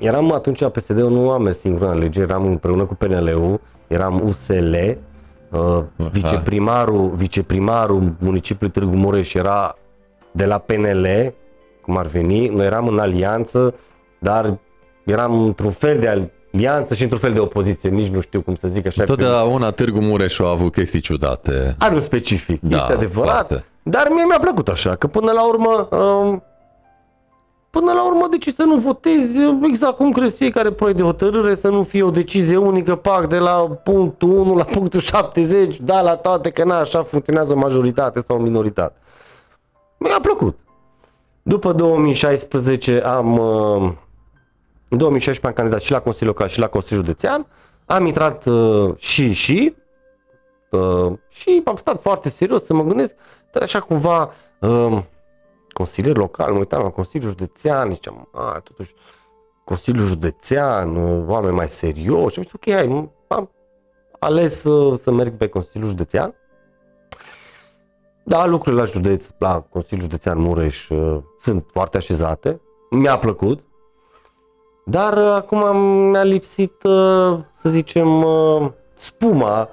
eram atunci PSD-ul, nu am mers singur în alegeri, eram împreună cu PNL-ul, eram USL, uh, viceprimarul, viceprimarul municipiului Târgu Mureș era de la PNL, cum ar veni, noi eram în alianță, dar eram într-un fel de alianță și într-un fel de opoziție, nici nu știu cum să zic așa. că- Totdeauna Târgu Mureș a avut chestii ciudate. are un specific, Da, este adevărat. foarte. Dar mie mi-a plăcut așa, că până la urmă, um, până la urmă decizi să nu votezi exact cum crezi fiecare proiect de hotărâre, să nu fie o decizie unică, pac, de la punctul 1 la punctul 70, da la toate, că na, așa funcționează o majoritate sau o minoritate. Mi-a plăcut. După 2016 am, uh, în 2016 am candidat și la Consiliul Local și la Consiliul Județean, am intrat uh, și și Uh, și am stat foarte serios să mă gândesc, dar așa cumva uh, consilier local, mă uitam la Consiliul Județean, și ziceam, a, totuși Consiliul Județean, uh, oameni mai serioși, și am zis, ok, hai, am ales uh, să merg pe Consiliul Județean. Da, lucrurile la județ, la Consiliul Județean Mureș uh, sunt foarte așezate, mi-a plăcut, dar uh, acum mi-a lipsit, uh, să zicem, uh, spuma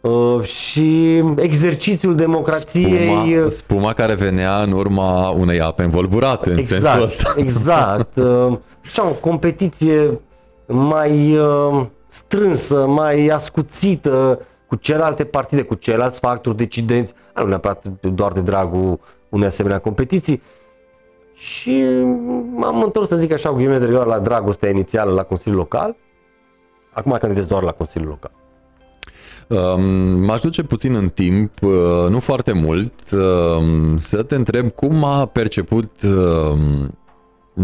uh, și exercițiul democrației. Spuma, spuma care venea în urma unei ape învolburate, în sensul ăsta. Exact. Uh, Așa o competiție mai uh, strânsă, mai ascuțită cu celelalte partide, cu ceilalți factori decidenți, nu neapărat doar de dragul unei asemenea competiții. Și m-am întors, să zic așa, cu ghimele de rigoare la dragostea inițială la Consiliul Local. Acum candidez doar la Consiliul Local. Um, M-aș duce puțin în timp, uh, nu foarte mult, um, să te întreb cum a perceput um,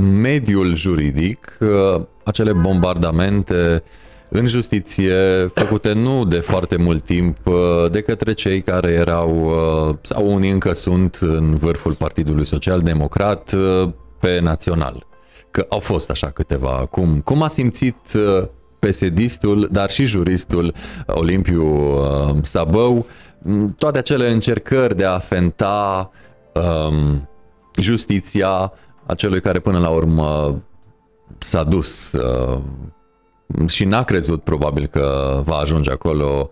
mediul juridic uh, acele bombardamente în justiție făcute nu de foarte mult timp uh, de către cei care erau uh, sau unii încă sunt în vârful Partidului Social Democrat uh, pe național. Că au fost așa câteva. Cum, cum a simțit uh, pesedistul, dar și juristul Olimpiu uh, Sabău, toate acele încercări de a fenta um, justiția acelui care până la urmă s-a dus uh, și n-a crezut probabil că va ajunge acolo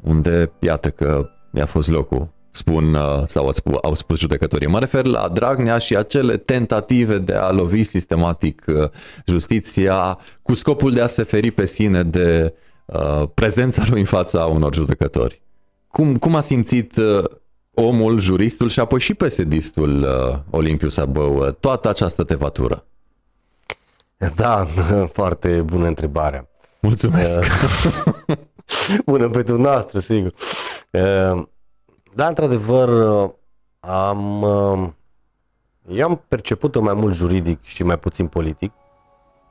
unde, iată că i-a fost locul spun uh, sau au spus judecătorii. Mă refer la Dragnea și acele tentative de a lovi sistematic uh, justiția cu scopul de a se feri pe sine de uh, prezența lui în fața unor judecători. Cum, cum a simțit omul, juristul și apoi și pesedistul Olimpiu Sabău toată această tevatură? Da, foarte bună întrebare. Mulțumesc! bună pentru noastră, sigur. Da, într-adevăr, am, eu am perceput-o mai mult juridic și mai puțin politic.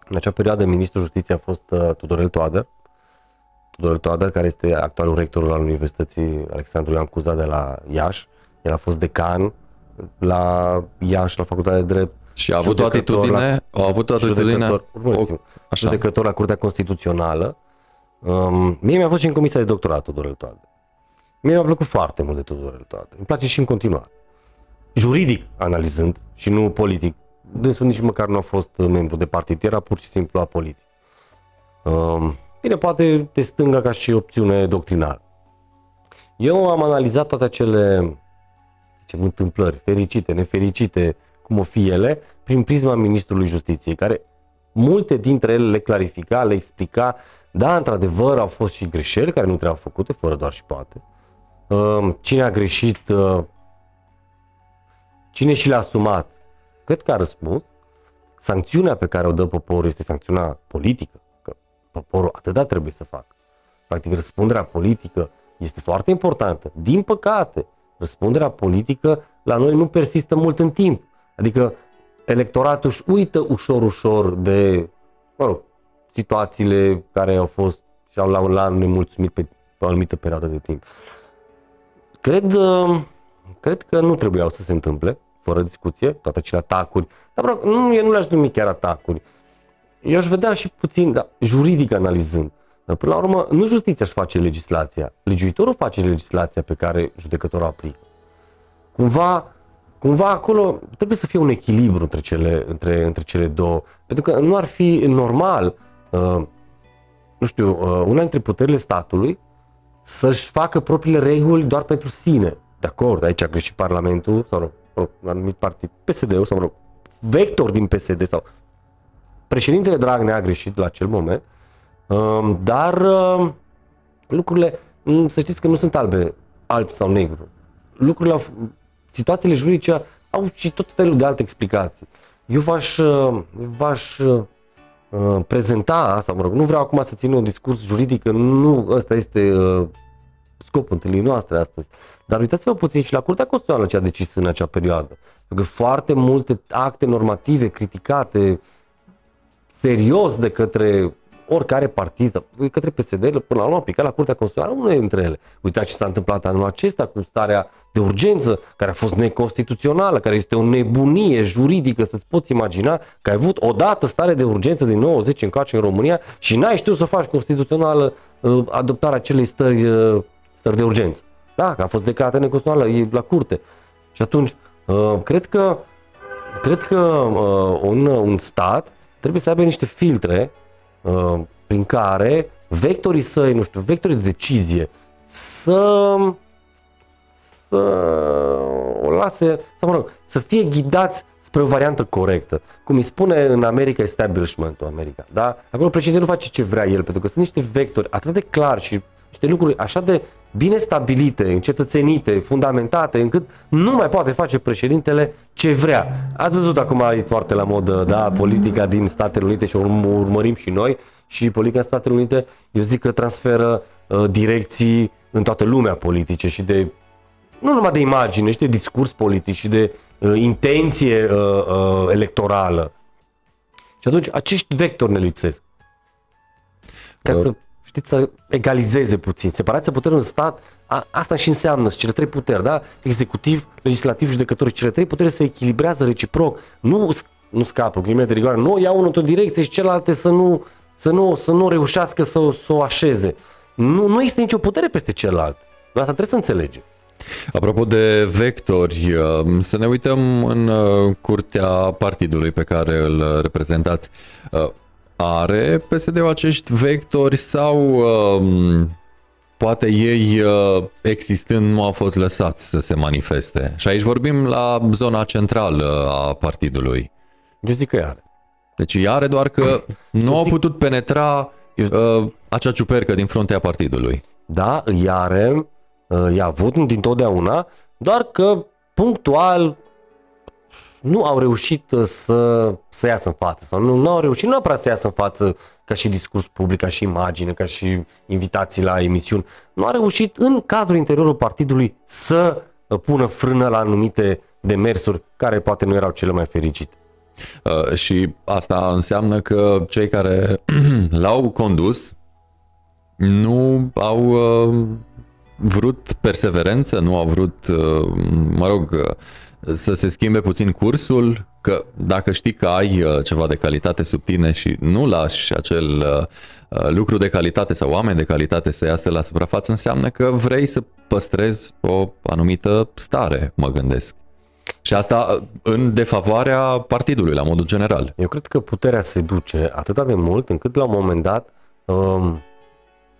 În acea perioadă, ministrul justiției a fost uh, Tudorel Toader, Tudorel Toader, care este actualul rector al Universității Alexandru Ioan Cuza de la Iași. El a fost decan la Iași, la Facultatea de Drept. Și a avut o atitudine, la, a avut o atitudine, o, așa. judecător la Curtea Constituțională. Um, mie mi-a fost și în comisia de doctorat Tudorel Toader. Mie mi-a plăcut foarte mult de Tudorel toate. Îmi place și în continuare. Juridic analizând și nu politic. Dânsul nici măcar nu a fost membru de partid, era pur și simplu apolitic. Um, bine, poate de stânga ca și opțiune doctrinară. Eu am analizat toate acele zicem, întâmplări, fericite, nefericite, cum o fi ele, prin prisma Ministrului Justiției, care multe dintre ele le clarifica, le explica, da, într-adevăr, au fost și greșeli care nu trebuiau făcute, fără doar și poate, Ehm, cine a greșit, uh, cine și le-a asumat, cred că a răspuns. Sancțiunea pe care o dă poporul este sancțiunea politică, că poporul atâta trebuie să facă. Practic, răspunderea politică este foarte importantă. Din păcate, răspunderea politică la noi nu persistă mult în timp. Adică electoratul își uită ușor, ușor de, mă rog, situațiile care au fost și au la nemulțumit pe, pe o anumită perioadă de timp. Cred, uh, cred că nu trebuiau să se întâmple, fără discuție, toate acele atacuri. Dar vreau, nu, eu nu le-aș numi chiar atacuri. Eu aș vedea și puțin, da, juridic analizând. Dar până la urmă, nu justiția își face legislația. Legiuitorul face legislația pe care judecătorul aplică. Cumva, cumva acolo trebuie să fie un echilibru între cele, între, între cele două. Pentru că nu ar fi normal, uh, nu știu, uh, una dintre puterile statului să-și facă propriile reguli doar pentru sine. De acord, aici a greșit Parlamentul sau rog, un anumit partid, PSD-ul sau rog, vector din PSD sau președintele Dragnea a greșit la acel moment, um, dar um, lucrurile, mm, să știți că nu sunt albe, alb sau negru. Lucrurile au, situațiile juridice au și tot felul de alte explicații. Eu v-aș, uh, v-aș uh, Uh, prezenta, sau mă rog, nu vreau acum să țin un discurs juridic, că nu ăsta este uh, scopul întâlnirii noastre astăzi. Dar uitați-vă puțin și la Curtea Constituțională ce a decis în acea perioadă. Pentru că foarte multe acte normative criticate serios de către oricare partid, către PSD, până la urmă a picat la Curtea Constituțională, unele dintre ele. Uitați ce s-a întâmplat anul acesta cu starea de urgență, care a fost neconstituțională, care este o nebunie juridică, să-ți poți imagina că ai avut odată stare de urgență din 90 încoace în România și n-ai știut să faci constituțională uh, adoptarea acelei stări, uh, stări de urgență. Da, că a fost declarată neconstituțională, e la curte. Și atunci, uh, cred că, cred că un, un stat trebuie să aibă niște filtre Uh, prin care vectorii săi, nu știu, vectorii de decizie să să o lase, să mă rog, să fie ghidați spre o variantă corectă. Cum îi spune în America establishmentul America, da? Acolo președintele nu face ce vrea el, pentru că sunt niște vectori atât de clar și niște lucruri așa de bine stabilite, încetățenite, fundamentate, încât nu mai poate face președintele ce vrea. Ați văzut acum e foarte la modă, da, politica din Statele Unite și o urmărim și noi și politica Statele Unite, eu zic că transferă uh, direcții în toată lumea politice și de nu numai de imagine, și de discurs politic și de uh, intenție uh, uh, electorală. Și atunci acești vectori ne lipsesc. Ca uh. să știți, să egalizeze puțin. Separația puterii în stat, a, asta și înseamnă cele trei puteri, da? Executiv, legislativ, judecător. Cele trei puteri se echilibrează reciproc. Nu, nu scapă cu de rigoare. Nu ia unul într-o direcție și celelalte să nu, să nu, să nu reușească să, să o așeze. Nu, nu există nicio putere peste celălalt. Noi asta trebuie să înțelegem. Apropo de vectori, uh, să ne uităm în uh, curtea partidului pe care îl reprezentați. Uh, are PSD-ul acești vectori sau um, poate ei existând nu au fost lăsați să se manifeste? Și aici vorbim la zona centrală a partidului. Eu zic că are. Deci ea are doar că nu au putut penetra uh, acea ciupercă din fruntea partidului. Da, ea are, uh, i-a avut din totdeauna, doar că punctual nu au reușit uh, să, să iasă în față sau nu, nu au reușit nu neapărat să iasă în față ca și discurs public, ca și imagine, ca și invitații la emisiuni. Nu a reușit în cadrul interiorul partidului să uh, pună frână la anumite demersuri care poate nu erau cele mai fericite. Uh, și asta înseamnă că cei care l-au condus nu au uh, vrut perseverență, nu au vrut, uh, mă rog, uh, să se schimbe puțin cursul, că dacă știi că ai uh, ceva de calitate sub tine și nu lași acel uh, uh, lucru de calitate sau oameni de calitate să iasă la suprafață, înseamnă că vrei să păstrezi o anumită stare, mă gândesc. Și asta în defavoarea partidului, la modul general. Eu cred că puterea se duce atât de mult încât la un moment dat um,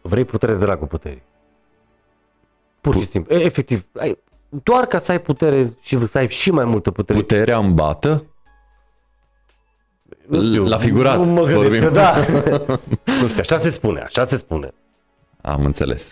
vrei putere de dragul puterii. Pur și simplu. Efectiv, ai, doar ca să ai putere și să ai și mai multă putere. Puterea îmbată? știu, la figurat. Nu mă vorbim. că da. nu știu, așa se spune, așa se spune. Am înțeles.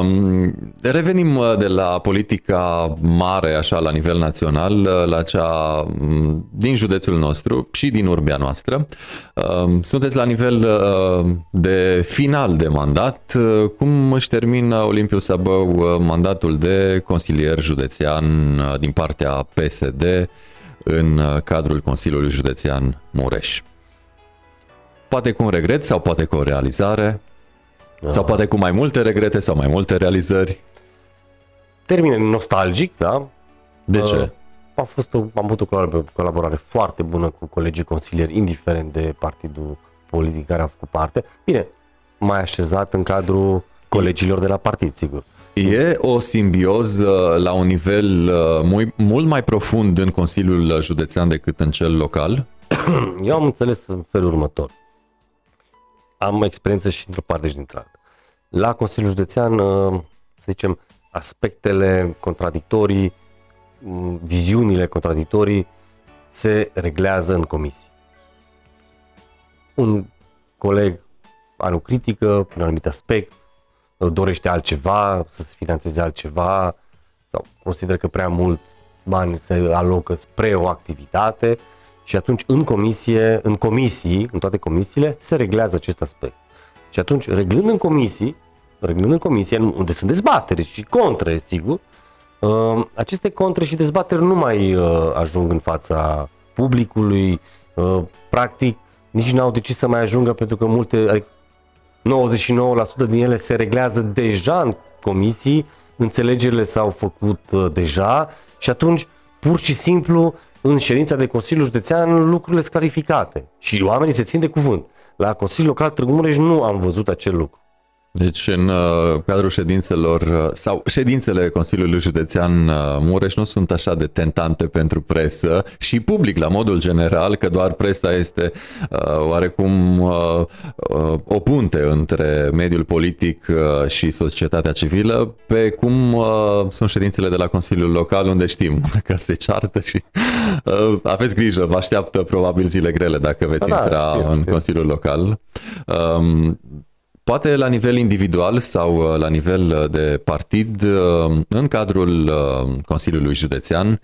Um, revenim uh, de la politica mare, așa, la nivel național, uh, la cea mm, din județul nostru și din urbia noastră. Um, sunteți la nivel uh, de final de mandat. Cum își termină Olimpiu Sabău mandatul de consilier județean din partea PSD în cadrul Consiliului Județean Mureș? Poate cu un regret sau poate cu o realizare? Da. Sau poate cu mai multe regrete sau mai multe realizări. Termin nostalgic, da? De ce? Uh, a fost o, am avut o colaborare foarte bună cu colegii consilieri, indiferent de partidul politic care a făcut parte. Bine, mai așezat în cadrul colegilor de la partid, sigur. E o simbioză la un nivel uh, mult, mult mai profund în Consiliul Județean decât în cel local? Eu am înțeles în felul următor am experiență și într-o parte și dintr-alta. La Consiliul Județean, uh, să zicem, aspectele contradictorii, mm, viziunile contradictorii se reglează în comisii. Un coleg are o critică un anumit aspect, dorește altceva, să se finanțeze altceva sau consideră că prea mult bani se alocă spre o activitate și atunci în comisie, în comisii, în toate comisiile, se reglează acest aspect. Și atunci, reglând în comisii, reglând în comisie, unde sunt dezbateri și contre, sigur, uh, aceste contre și dezbateri nu mai uh, ajung în fața publicului, uh, practic nici n-au decis să mai ajungă pentru că multe, 99% din ele se reglează deja în comisii, înțelegerile s-au făcut deja și atunci pur și simplu în ședința de Consiliu Județean lucrurile sunt clarificate și oamenii se țin de cuvânt. La Consiliul Local Târgu Mureș nu am văzut acel lucru. Deci în uh, cadrul ședințelor uh, sau ședințele Consiliului Județean uh, Mureș nu sunt așa de tentante pentru presă și public la modul general că doar presa este uh, oarecum uh, uh, o punte între mediul politic uh, și societatea civilă pe cum uh, sunt ședințele de la Consiliul Local unde știm că se ceartă și uh, aveți grijă, vă așteaptă probabil zile grele dacă veți da, intra da, în Consiliul Local. Uh, Poate la nivel individual sau uh, la nivel uh, de partid, uh, în cadrul Consiliului Județean,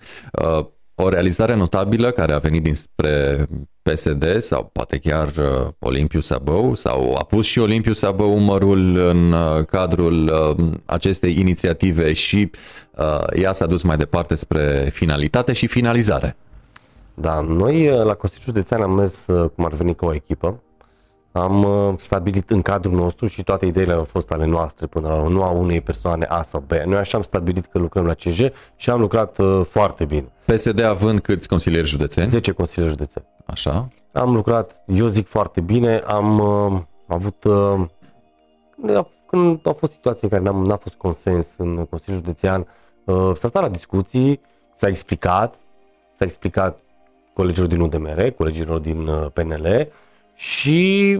o realizare notabilă care a venit dinspre PSD sau poate chiar Olimpiu Sabău sau a pus și Olimpiu Sabău umărul în cadrul acestei inițiative și ea s-a dus mai departe spre finalitate și finalizare. Da, noi la Consiliul Județean am mers cum ar veni ca o echipă am uh, stabilit în cadrul nostru și toate ideile au fost ale noastre până la urmă, nu a unei persoane A sau B. Noi așa am stabilit că lucrăm la CJ și am lucrat uh, foarte bine. PSD având câți consilieri județeni? 10 consilieri județeni. Așa. Am lucrat, eu zic foarte bine, am uh, avut, uh, când au fost situații în care n-am, n-a fost consens în Consiliul Județean, uh, s-a stat la discuții, s-a explicat, s-a explicat colegilor din UDMR, colegilor din uh, PNL și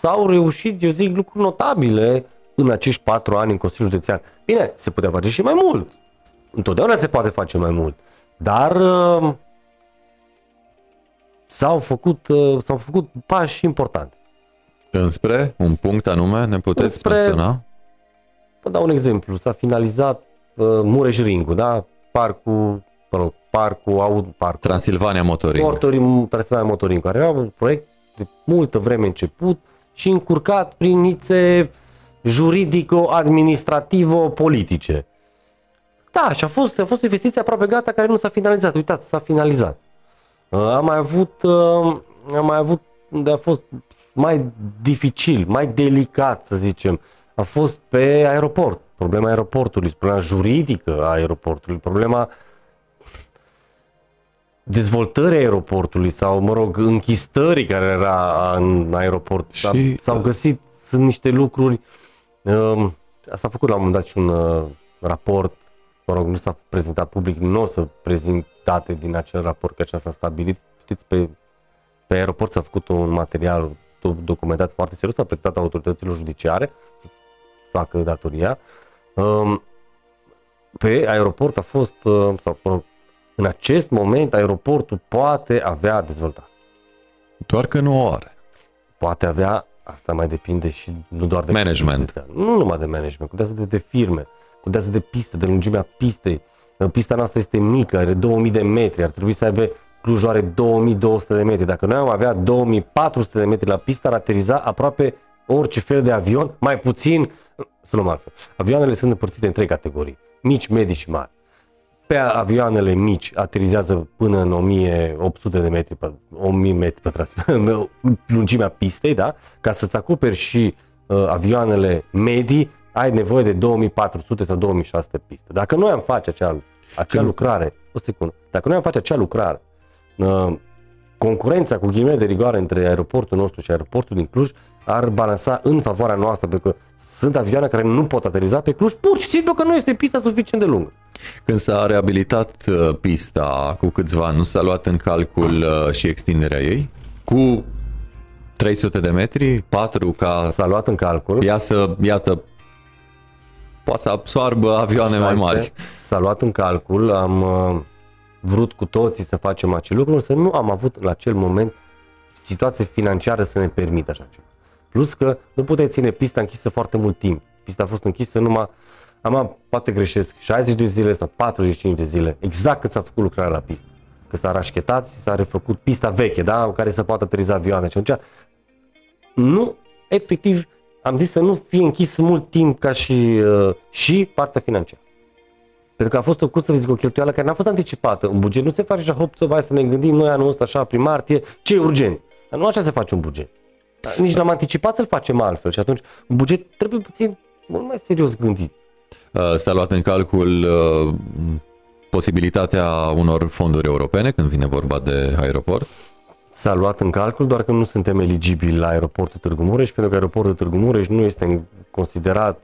s-au reușit, eu zic, lucruri notabile în acești patru ani în Consiliul Județean. Bine, se putea face și mai mult. Întotdeauna se poate face mai mult. Dar uh, s-au făcut, uh, s-au făcut pași importanți. Înspre un punct anume, ne puteți Înspre- menționa? Vă dau un exemplu. S-a finalizat uh, Mureș Ringu, da? Parcul, mă rog, parcul, aud, parcul. Transilvania Motoring. Motoring, Transilvania Motoring, care era un proiect de multă vreme început și încurcat prin nițe juridico-administrativo-politice. Da, și a fost, a fost o investiție aproape gata care nu s-a finalizat. Uitați, s-a finalizat. Uh, am mai avut, uh, am mai avut, unde a fost mai dificil, mai delicat, să zicem, a fost pe aeroport. Problema aeroportului, problema juridică a aeroportului, problema dezvoltării aeroportului sau, mă rog, închistării care era în aeroport. Și- S-a- S-au găsit, sunt niște lucruri, um, s-a făcut la un moment dat și un uh, raport, mă rog, nu s-a prezentat public, nu o să prezint date din acel raport, că așa s-a stabilit. Știți, pe, pe aeroport s-a făcut un material do- documentat foarte serios, s-a prezentat autorităților judiciare să facă datoria. Um, pe aeroport a fost, uh, sau mă rog, în acest moment aeroportul poate avea dezvoltat. Doar că nu o are. Poate avea, asta mai depinde și nu doar de Management. Nu numai de management, contează de, de firme, contează de piste, de lungimea pistei. Pista noastră este mică, are 2000 de metri, ar trebui să aibă Clujul are 2200 de metri. Dacă noi am avea 2400 de metri la pistă, ar ateriza aproape orice fel de avion, mai puțin, să luăm altfel. Avioanele sunt împărțite în trei categorii, mici, medii și mari. Pe avioanele mici aterizează până în 1800 de metri, pe- 1000 metri pătrați, lungimea pistei, da? Ca să-ți acoperi și uh, avioanele medii, ai nevoie de 2400 sau 2600 piste. Dacă noi am face acea, acea Când- lucrare, o secundă, dacă noi am face acea lucrare, uh, concurența cu ghilimele de rigoare între aeroportul nostru și aeroportul din Cluj ar balansa în favoarea noastră, pentru că sunt avioane care nu pot ateriza pe Cluj, pur și simplu că nu este pista suficient de lungă. Când s-a reabilitat uh, pista cu câțiva ani, nu s-a luat în calcul uh, și extinderea ei? Cu 300 de metri, 4 ca S-a luat în calcul. ea să, iată, poate să absoarbă avioane mai mari. S-a luat în calcul, am uh, vrut cu toții să facem acel lucru, însă nu am avut la acel moment situație financiară să ne permită așa ceva. Plus că nu puteți ține pista închisă foarte mult timp. Pista a fost închisă numai, am poate greșesc, 60 de zile sau 45 de zile, exact cât s-a făcut lucrarea la pistă. Că s-a rașchetat și s-a refăcut pista veche, da, în care să poată ateriza avioane. Și atunci, nu, efectiv, am zis să nu fie închis mult timp ca și, uh, și partea financiară. Pentru că a fost o, cum să vă zic, o cheltuială care n-a fost anticipată. Un buget nu se face așa, hop, hai să ne gândim noi anul ăsta așa, prin martie, ce e urgent. Dar nu așa se face un buget. Dar Nici n-am anticipat să-l facem altfel și atunci un buget trebuie puțin mult mai serios gândit. Uh, S-a luat în calcul uh, posibilitatea unor fonduri europene când vine vorba de aeroport. S-a luat în calcul, doar că nu suntem eligibili la aeroportul Târgu Mureș, pentru că aeroportul Târgu Mureș nu este în- considerat,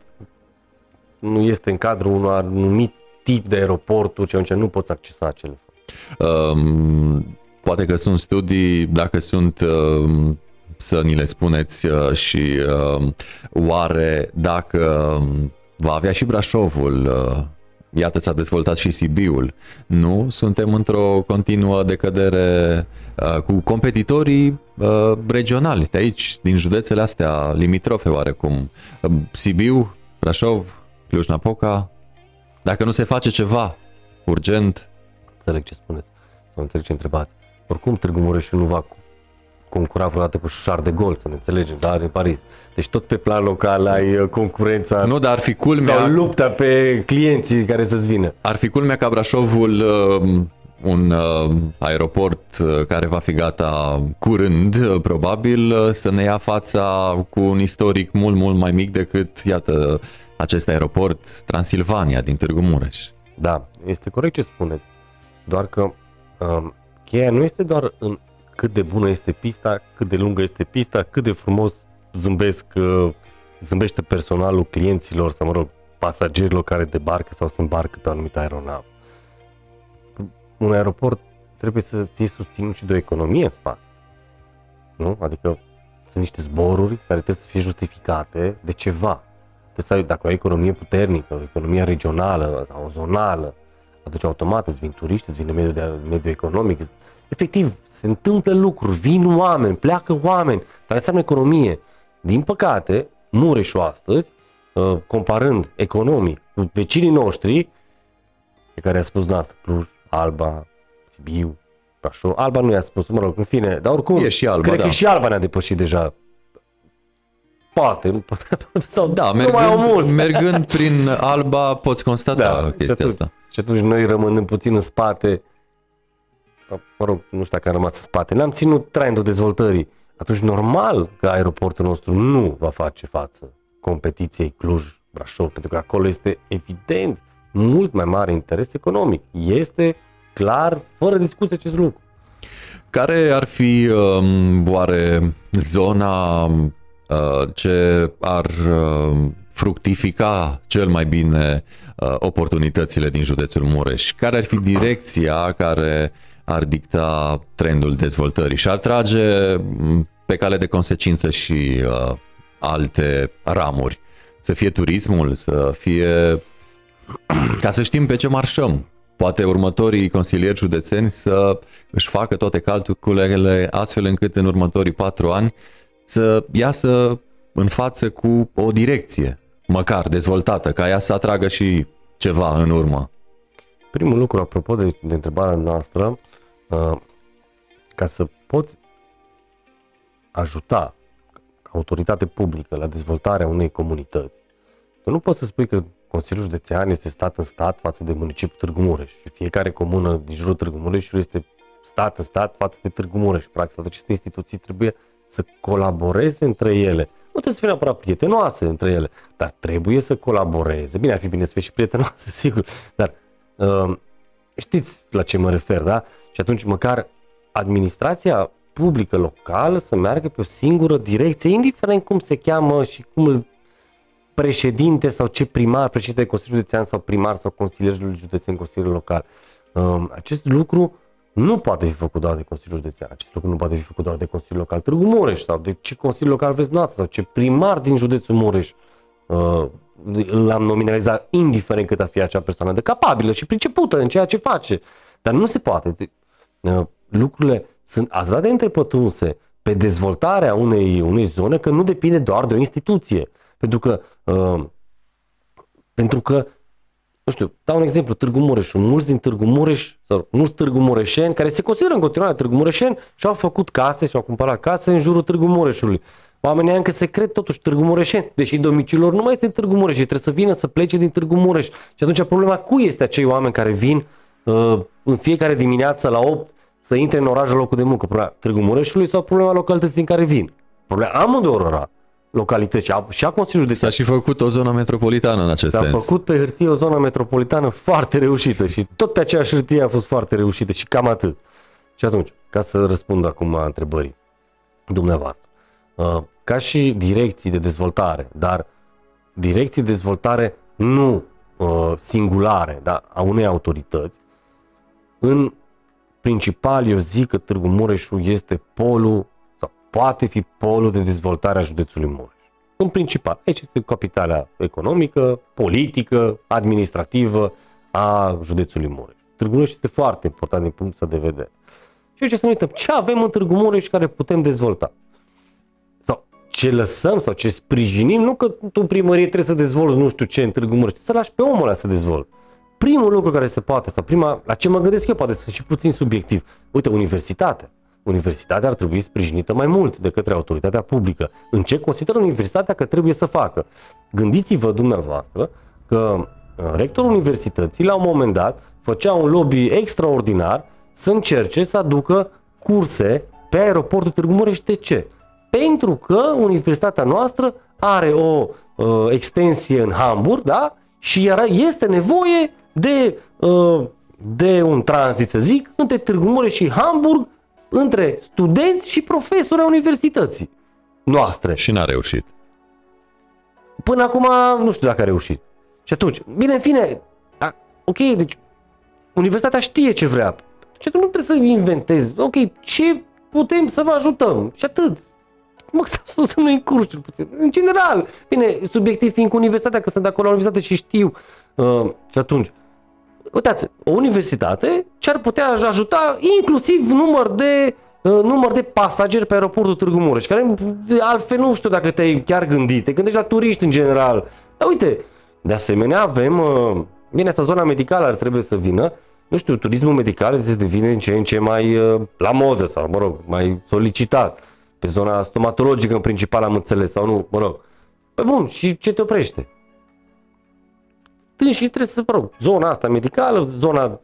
nu este în cadrul unui anumit tip de aeroporturi și atunci nu poți accesa acele fonduri. Um, Poate că sunt studii, dacă sunt um, să ni le spuneți uh, și um, oare dacă um, va avea și Brașovul, uh, iată s-a dezvoltat și Sibiul, nu? Suntem într-o continuă decădere uh, cu competitorii uh, regionali de aici, din județele astea limitrofe oarecum. Uh, Sibiu, Brașov, Cluj-Napoca, dacă nu se face ceva urgent, Înțeleg ce spuneți, sau înțeleg ce întrebați. Oricum Târgu Mureșul nu va cu- concura vreodată cu Charles de Gaulle, să ne înțelegem, da, de Paris. Deci tot pe plan local ai uh, concurența nu, dar ar fi culmea, sau lupta pe clienții care să-ți vină. ar fi culmea ca Brașovul uh, un uh, aeroport uh, care va fi gata curând, uh, probabil, uh, să ne ia fața cu un istoric mult, mult mai mic decât, iată, acest aeroport Transilvania din Târgu Mureș. Da, este corect ce spuneți. Doar că um, cheia nu este doar în cât de bună este pista, cât de lungă este pista, cât de frumos zâmbesc, uh, zâmbește personalul clienților sau, mă rog, pasagerilor care debarcă sau se îmbarcă pe o anumită aeronavă. Un aeroport trebuie să fie susținut și de o economie în spate. Nu? Adică sunt niște zboruri care trebuie să fie justificate de ceva. Trebuie să ai, dacă ai o economie puternică, o economie regională sau zonală, atunci automat îți vin turiști, îți vine mediul, de, mediul economic. Efectiv, se întâmplă lucruri, vin oameni, pleacă oameni, dar înseamnă economie. Din păcate, Mureșul astăzi, uh, comparând economic cu vecinii noștri, pe care a spus noastră, Cluj, Alba, Sibiu, Brașov, Alba nu i-a spus, mă rog, în fine, dar oricum, E și Alba, cred da. că și Alba ne-a depășit deja. Poate, nu poate, sau Da, nu mai au mult. mergând, mergând prin Alba poți constata Da, și chestia atunci- asta. Și atunci noi rămânând puțin în spate, sau mă rog, nu știu dacă am rămas în spate, n-am ținut trendul dezvoltării. Atunci normal că aeroportul nostru nu va face față competiției Cluj-Brașov, pentru că acolo este evident mult mai mare interes economic. Este clar, fără discuție acest lucru. Care ar fi um, oare zona uh, ce ar uh, fructifica cel mai bine uh, oportunitățile din județul Mureș? Care ar fi direcția care ar dicta trendul dezvoltării și ar trage m, pe cale de consecință și uh, alte ramuri? Să fie turismul, să fie ca să știm pe ce marșăm. Poate următorii consilieri județeni să își facă toate calculele astfel încât în următorii patru ani să iasă în față cu o direcție, măcar dezvoltată, ca ea să atragă și ceva în urmă. Primul lucru, apropo de, de întrebarea noastră, uh, ca să poți ajuta ca autoritate publică la dezvoltarea unei comunități, tu nu poți să spui că Consiliul Județean este stat în stat față de municipiul Târgu Mureș și fiecare comună din jurul Târgu Mureșului este stat în stat față de Târgu Mureș. Practic, toate aceste instituții trebuie să colaboreze între ele. Nu trebuie să fie neapărat prietenoase între ele, dar trebuie să colaboreze. Bine, ar fi bine să fie și prietenoase, sigur, dar uh, știți la ce mă refer, da? Și atunci măcar administrația publică locală să meargă pe o singură direcție, indiferent cum se cheamă și cum îl președinte sau ce primar, președinte de Consiliul Județean sau primar sau consilierul județean, consilier local. Um, acest lucru nu poate fi făcut doar de Consiliul Județean, acest lucru nu poate fi făcut doar de Consiliul Local Târgu Mureș sau de ce Consiliu Local vreți noastră sau ce primar din județul Mureș uh, l-am nominalizat indiferent cât a fi acea persoană de capabilă și pricepută în ceea ce face. Dar nu se poate. Uh, lucrurile sunt atât de întrepătunse pe dezvoltarea unei, unei zone că nu depinde doar de o instituție. Pentru că, uh, pentru că nu știu, dau un exemplu, Târgu Mureșul. Mulți din Târgu Mureș, sau mulți Târgu Mureșeni, care se consideră în continuare Târgu Mureșeni, și-au făcut case și-au cumpărat case în jurul Târgu Mureșului. Oamenii încă se cred totuși Târgu Mureșeni, deși domiciliul lor nu mai este în Târgu Mureș, ei trebuie să vină să plece din Târgu Mureș. Și atunci problema cui este acei oameni care vin uh, în fiecare dimineață la 8 să intre în oraș la locul de muncă? Problema Târgu Mureșului sau problema localității din care vin? Problema amândouă localități și a, și a Consiliului de S-a și făcut o zonă metropolitană în acest S-a sens. făcut pe hârtie o zonă metropolitană foarte reușită și tot pe aceeași hârtie a fost foarte reușită și cam atât. Și atunci, ca să răspund acum la întrebării dumneavoastră, uh, ca și direcții de dezvoltare, dar direcții de dezvoltare nu uh, singulare, dar a unei autorități, în principal eu zic că Târgu Mureșul este polul sau poate fi polul de dezvoltare a județului Mureș. În principal, aici este capitala economică, politică, administrativă a județului Mureș. Târgu Mureș este foarte important din punctul ăsta de vedere. Și aici să ne uităm ce avem în Târgu Mureș care putem dezvolta. Sau ce lăsăm sau ce sprijinim, nu că tu în primărie trebuie să dezvolți nu știu ce în Târgu Mureș, să lași pe omul ăla să dezvolt. Primul lucru care se poate, sau prima, la ce mă gândesc eu, poate să și puțin subiectiv. Uite, universitatea. Universitatea ar trebui sprijinită mai mult de către autoritatea publică. În ce consideră universitatea că trebuie să facă? Gândiți-vă dumneavoastră că rectorul universității, la un moment dat, făcea un lobby extraordinar să încerce să aducă curse pe aeroportul Târgu Mureș. De ce? Pentru că universitatea noastră are o uh, extensie în Hamburg, da? Și era, este nevoie de, uh, de un tranzit, să zic, între Târgu Mureș și Hamburg, între studenți și profesori a universității noastre. Și n-a reușit. Până acum nu știu dacă a reușit. Și atunci, bine, în fine, a, ok, deci universitatea știe ce vrea. Și atunci nu trebuie să inventezi. Ok, ce putem să vă ajutăm? Și atât. Mă, să, să nu încurci puțin. În general, bine, subiectiv fiind cu universitatea, că sunt acolo la universitate și știu. Uh, și atunci, uitați, o universitate ce ar putea ajuta inclusiv număr de uh, număr de pasageri pe aeroportul Târgu Mureș, care altfel nu știu dacă te-ai chiar gândit, te gândești la turiști în general. Dar uite, de asemenea avem, uh, bine, asta zona medicală ar trebui să vină, nu știu, turismul medical se devine în ce în ce mai uh, la modă sau, mă rog, mai solicitat. Pe zona stomatologică în principal am înțeles sau nu, mă rog. Păi bun, și ce te oprește? Și trebuie să, mă rog, zona asta medicală, zona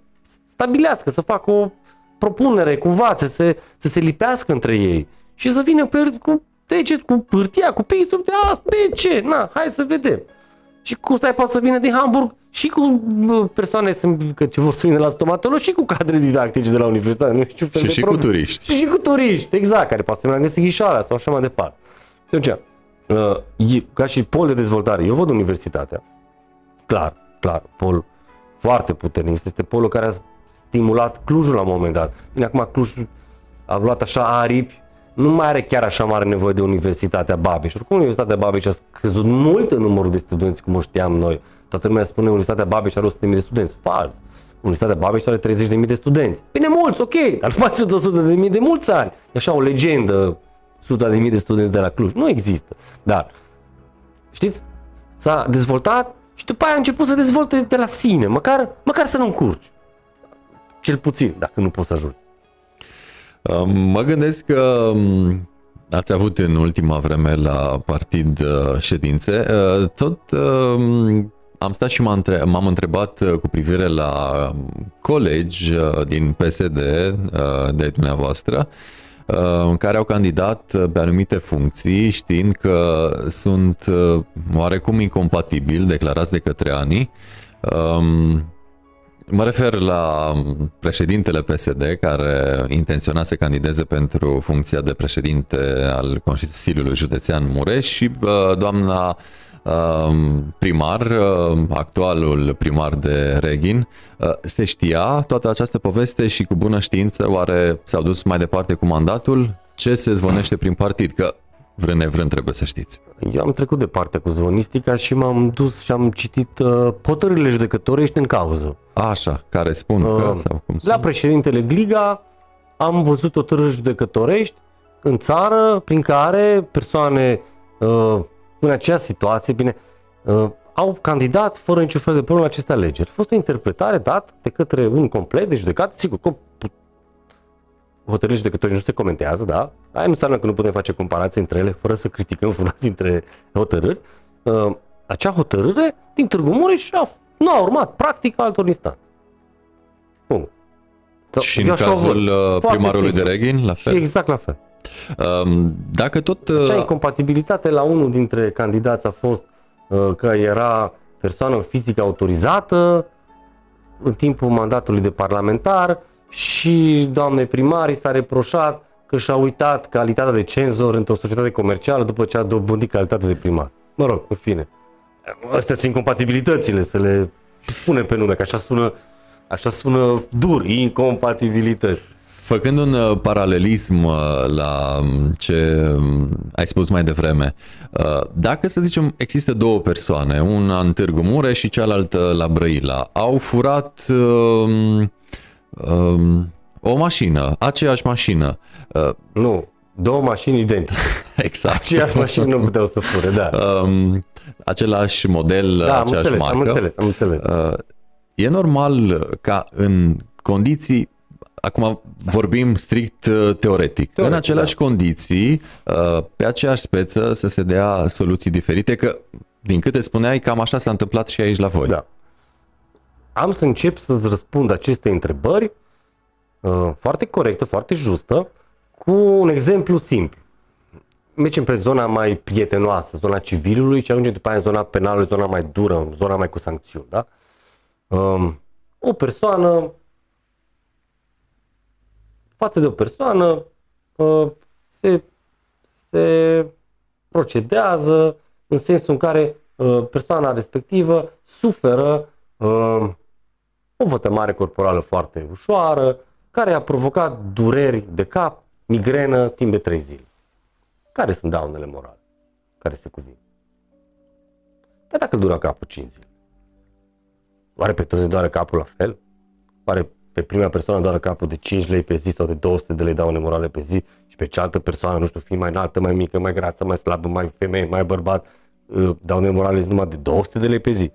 stabilească, să facă o propunere cumva, să se, să se lipească între ei și să vină pe, cu deget, cu hârtia, cu pixul, de asta, pe ce? Na, hai să vedem. Și cursa aia poate să vină din Hamburg și cu persoane că ce vor să vină la stomatolog și cu cadre didactice de la universitate. Nu știu și și cu turiști. Și, și cu turiști, exact, care poate să meargă în ghișoara sau așa mai departe. Deci, uh, ca și pol de dezvoltare, eu văd universitatea, clar, clar, pol foarte puternic. Este polul care a stimulat Clujul la un moment dat. Bine, acum Clujul a luat așa aripi nu mai are chiar așa mare nevoie de Universitatea Babeș. Oricum, Universitatea Babeș a scăzut mult în numărul de studenți, cum o știam noi. Toată lumea spune Universitatea Babeș are 100.000 de studenți. Fals. Universitatea Babeș are 30.000 de studenți. Bine, mulți, ok, dar nu mai sunt 100.000 de mulți ani. E așa o legendă, 100.000 de studenți de la Cluj. Nu există. Dar, știți, s-a dezvoltat și după aia a început să dezvolte de la sine, măcar, măcar să nu încurci. Cel puțin, dacă nu poți să ajungi. Mă gândesc că um, ați avut în ultima vreme la partid uh, ședințe. Uh, tot um, am stat și m-am întrebat uh, cu privire la colegi din PSD de dumneavoastră care au candidat pe anumite funcții știind că sunt oarecum incompatibili declarați de către ani. Um, Mă refer la președintele PSD care intenționa să candideze pentru funcția de președinte al Consiliului Județean Mureș și doamna um, primar, uh, actualul primar de Reghin. Uh, se știa toată această poveste și cu bună știință oare s-au dus mai departe cu mandatul? Ce se zvonește prin partid? Că vrând nevrând trebuie să știți. Eu am trecut de partea cu zvonistica și m-am dus și am citit uh, hotărârile judecătorești în cauză. Așa, care spun uh, că... Sau cum la președintele Gliga am văzut hotărâri judecătorești în țară prin care persoane uh, în acea situație, bine, uh, au candidat fără niciun fel de problemă la aceste alegeri. A fost o interpretare dată de către un complet de judecat, sigur, hotărârile judecătorii nu se comentează, da? Aia nu înseamnă că nu putem face comparații între ele fără să criticăm vreuna dintre hotărâri. Uh, acea hotărâre din Târgu Mureș a, nu a urmat practic altor instanțe. Punct. Și în cazul uh, primarului de Reghin, la fel? Și exact la fel. Um, dacă tot... Uh... Acea incompatibilitate la unul dintre candidați a fost uh, că era persoană fizică autorizată în timpul mandatului de parlamentar și doamnei primari s-a reproșat că și-a uitat calitatea de cenzor într-o societate comercială după ce a dobândit calitatea de primar. Mă rog, în fine. Astea sunt incompatibilitățile, să le spunem pe nume, că așa sună, așa sună dur, incompatibilități. Făcând un uh, paralelism uh, la um, ce um, ai spus mai devreme, uh, dacă să zicem există două persoane, una în Târgu Mureș și cealaltă la Brăila, au furat um, um, o mașină, aceeași mașină. Uh, nu, două mașini identice. exact. Aceeași mașină nu puteau să fure, da. Um, același model, da, aceeași am înțeles, marcă. Am înțeles, am înțeles. Uh, e normal ca în condiții Acum vorbim strict uh, teoretic. teoretic în aceleași da. condiții, uh, pe aceeași speță, să se dea soluții diferite, că din câte spuneai, cam așa s-a întâmplat și aici la voi. Da. am să încep să-ți răspund aceste întrebări uh, foarte corectă, foarte justă, cu un exemplu simplu. Mergem pe zona mai prietenoasă, zona civilului și ajungem după aia în zona penalului, zona mai dură, zona mai cu sancțiuni. Da? Um, o persoană față de o persoană uh, se, se procedează în sensul în care uh, persoana respectivă suferă uh, o vătămare corporală foarte ușoară, care a provocat dureri de cap, migrenă timp de 3 zile. Care sunt daunele morale care se cuvin? Dar dacă dură capul 5 zile, oare pe toți doare capul la fel? Oare pe prima persoană doar capul de 5 lei pe zi sau de 200 de lei daune morale pe zi și pe cealaltă persoană, nu știu, fi mai înaltă, mai mică, mai grasă, mai slabă, mai femeie, mai bărbat, uh, daune morale numai de 200 de lei pe zi.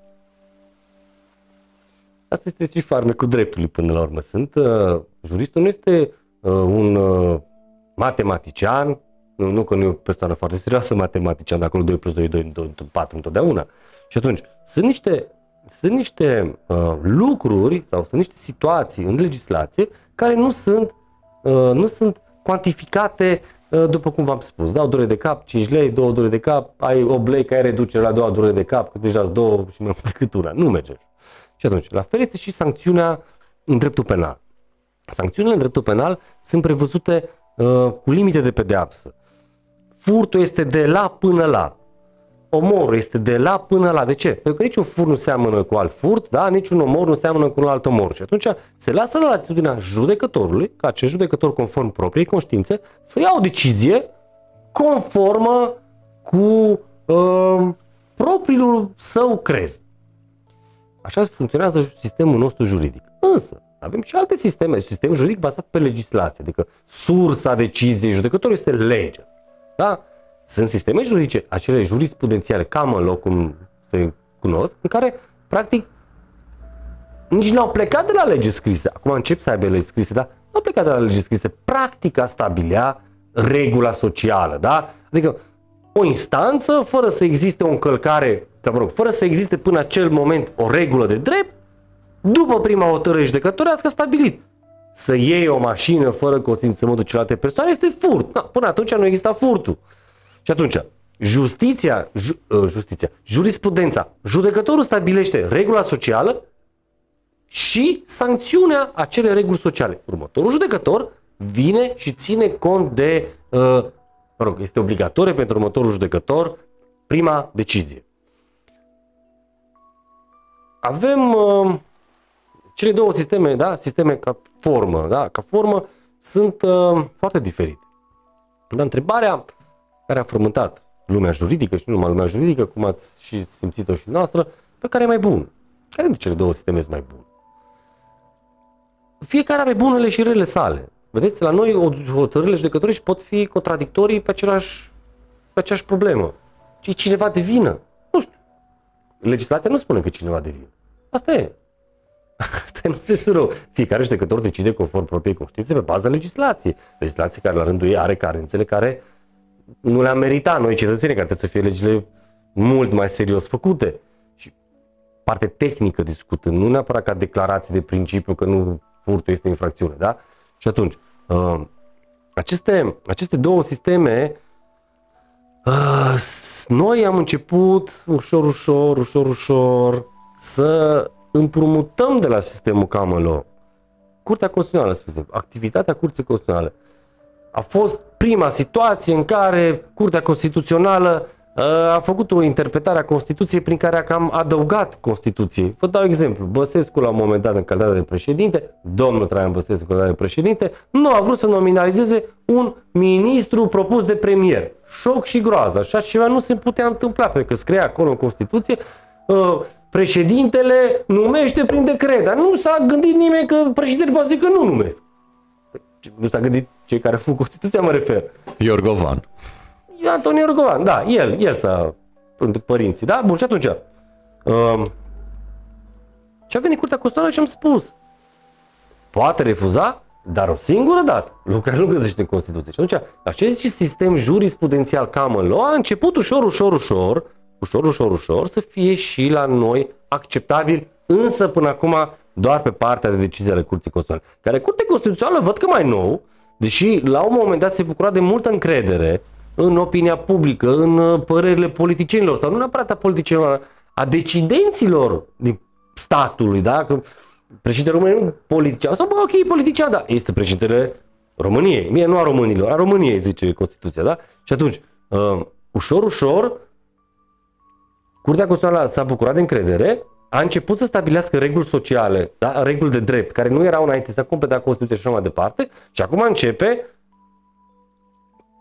Asta este și farmecul dreptului până la urmă. Sunt, uh, juristul nu este uh, un uh, matematician, nu, nu că nu e o persoană foarte serioasă matematician, de acolo 2 plus 2, 2, 2, 4 întotdeauna. Și atunci, sunt niște sunt niște uh, lucruri sau sunt niște situații în legislație care nu sunt, uh, nu sunt cuantificate uh, după cum v-am spus. Dau durere de cap, 5 lei, 2 durere de cap, ai 8 lei, ai reducere la 2 durere de cap, că deja două și mai mult decât una. Nu merge. Și atunci, la fel este și sancțiunea în dreptul penal. Sancțiunile în dreptul penal sunt prevăzute uh, cu limite de pedeapsă. Furtul este de la până la omorul este de la până la. De ce? Pentru că niciun furt nu seamănă cu alt furt, da? niciun omor nu seamănă cu un alt omor. Și atunci se lasă la latitudinea judecătorului, ca acest judecător conform propriei conștiințe, să ia o decizie conformă cu uh, propriul său crez. Așa funcționează sistemul nostru juridic. Însă, avem și alte sisteme, sistem juridic bazat pe legislație, adică sursa deciziei judecătorului este legea. Da? Sunt sisteme juridice, acele jurisprudențiale, cam în loc cum se cunosc, în care, practic, nici n-au plecat de la lege scrisă. Acum încep să aibă lege scrise, dar nu au plecat de la lege scrisă. Practica stabilea regula socială, da? Adică o instanță, fără să existe o încălcare, sau mă rog, fără să existe până acel moment o regulă de drept, după prima hotărâre judecătorească a stabilit să iei o mașină fără consimțământul celelalte persoane este furt. Da, până atunci nu exista furtul. Și atunci, justiția, ju, uh, justiția, jurisprudența, judecătorul stabilește regula socială și sancțiunea acele reguli sociale. Următorul judecător vine și ține cont de, uh, mă rog, este obligatorie pentru următorul judecător prima decizie. Avem uh, cele două sisteme, da, sisteme ca formă, da, ca formă sunt uh, foarte diferite. Dar întrebarea care a frământat lumea juridică și nu numai lumea juridică, cum ați și simțit-o și noastră, pe care e mai bun. Care dintre cele două sisteme sunt mai bun? Fiecare are bunele și rele sale. Vedeți, la noi hotărârile judecătorești pot fi contradictorii pe, același, pe aceeași problemă. Și cineva de vină. Nu știu. Legislația nu spune că cineva de vină. Asta e. Asta nu se rău. Fiecare judecător decide conform propriei conștiințe pe baza legislației. Legislație care la rândul ei are carențele care nu le-am meritat noi cetățenii, care trebuie să fie legile mult mai serios făcute. Și parte tehnică discutând, nu neapărat ca declarații de principiu că nu furtul este infracțiune, da? Și atunci, uh, aceste, aceste două sisteme, uh, noi am început ușor, ușor, ușor, ușor să împrumutăm de la sistemul common law. Curtea Constituțională, spre exemplu, activitatea Curții Constituționale a fost prima situație în care Curtea Constituțională uh, a făcut o interpretare a Constituției prin care a cam adăugat Constituției. Vă dau exemplu. Băsescu la un moment dat în calitate de președinte, domnul Traian Băsescu în calitate de președinte, nu a vrut să nominalizeze un ministru propus de premier. Șoc și groază. Așa ceva nu se putea întâmpla, pentru că scrie acolo în Constituție uh, președintele numește prin decret. Dar nu s-a gândit nimeni că președintele poate zic că nu numesc. Nu s-a gândit cei care făcut Constituția, mă refer. Iorgovan. Antonio Iorgovan, da, el, el s-a părinții, da? Bun, și atunci. Um, și a venit Curtea Constituțională și am spus. Poate refuza, dar o singură dată. Lucru care nu găsește în Constituție. Și atunci, acest sistem jurisprudențial common law a început ușor, ușor, ușor, ușor, ușor, ușor, să fie și la noi acceptabil însă până acum doar pe partea de decizie ale Curții Constituționale. Care Curtea Constituțională văd că mai nou, deși la un moment dat se bucura de multă încredere în opinia publică, în uh, părerile politicienilor, sau nu neapărat a politicienilor, a decidenților din statului, da? Că președintele României nu politician, sau bă, ok, politician, da, este președintele României, mie nu a românilor, a României, zice Constituția, da? Și atunci, uh, ușor, ușor, Curtea Constituțională s-a bucurat de încredere, a început să stabilească reguli sociale, da? reguli de drept, care nu erau înainte să completa Constituția și așa mai departe, și acum începe,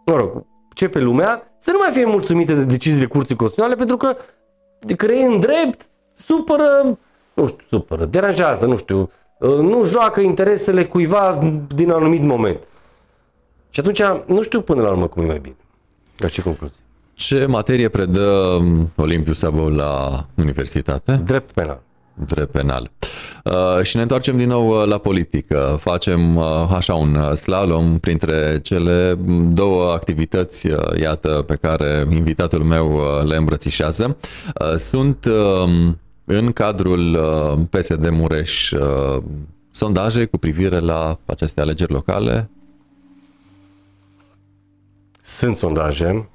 mă rog, începe lumea să nu mai fie mulțumită de deciziile Curții Constituționale, pentru că crei în drept, supără, nu știu, supără, deranjează, nu știu, nu joacă interesele cuiva din un anumit moment. Și atunci, nu știu până la urmă cum e mai bine. La ce concluzie? Ce materie predă Olimpiu Sabo la universitate? Drept penal. Drept penal. Uh, și ne întoarcem din nou uh, la politică. Facem uh, așa un slalom printre cele două activități, uh, iată, pe care invitatul meu uh, le îmbrățișează. Uh, sunt uh, în cadrul uh, PSD Mureș uh, sondaje cu privire la aceste alegeri locale? Sunt sondaje.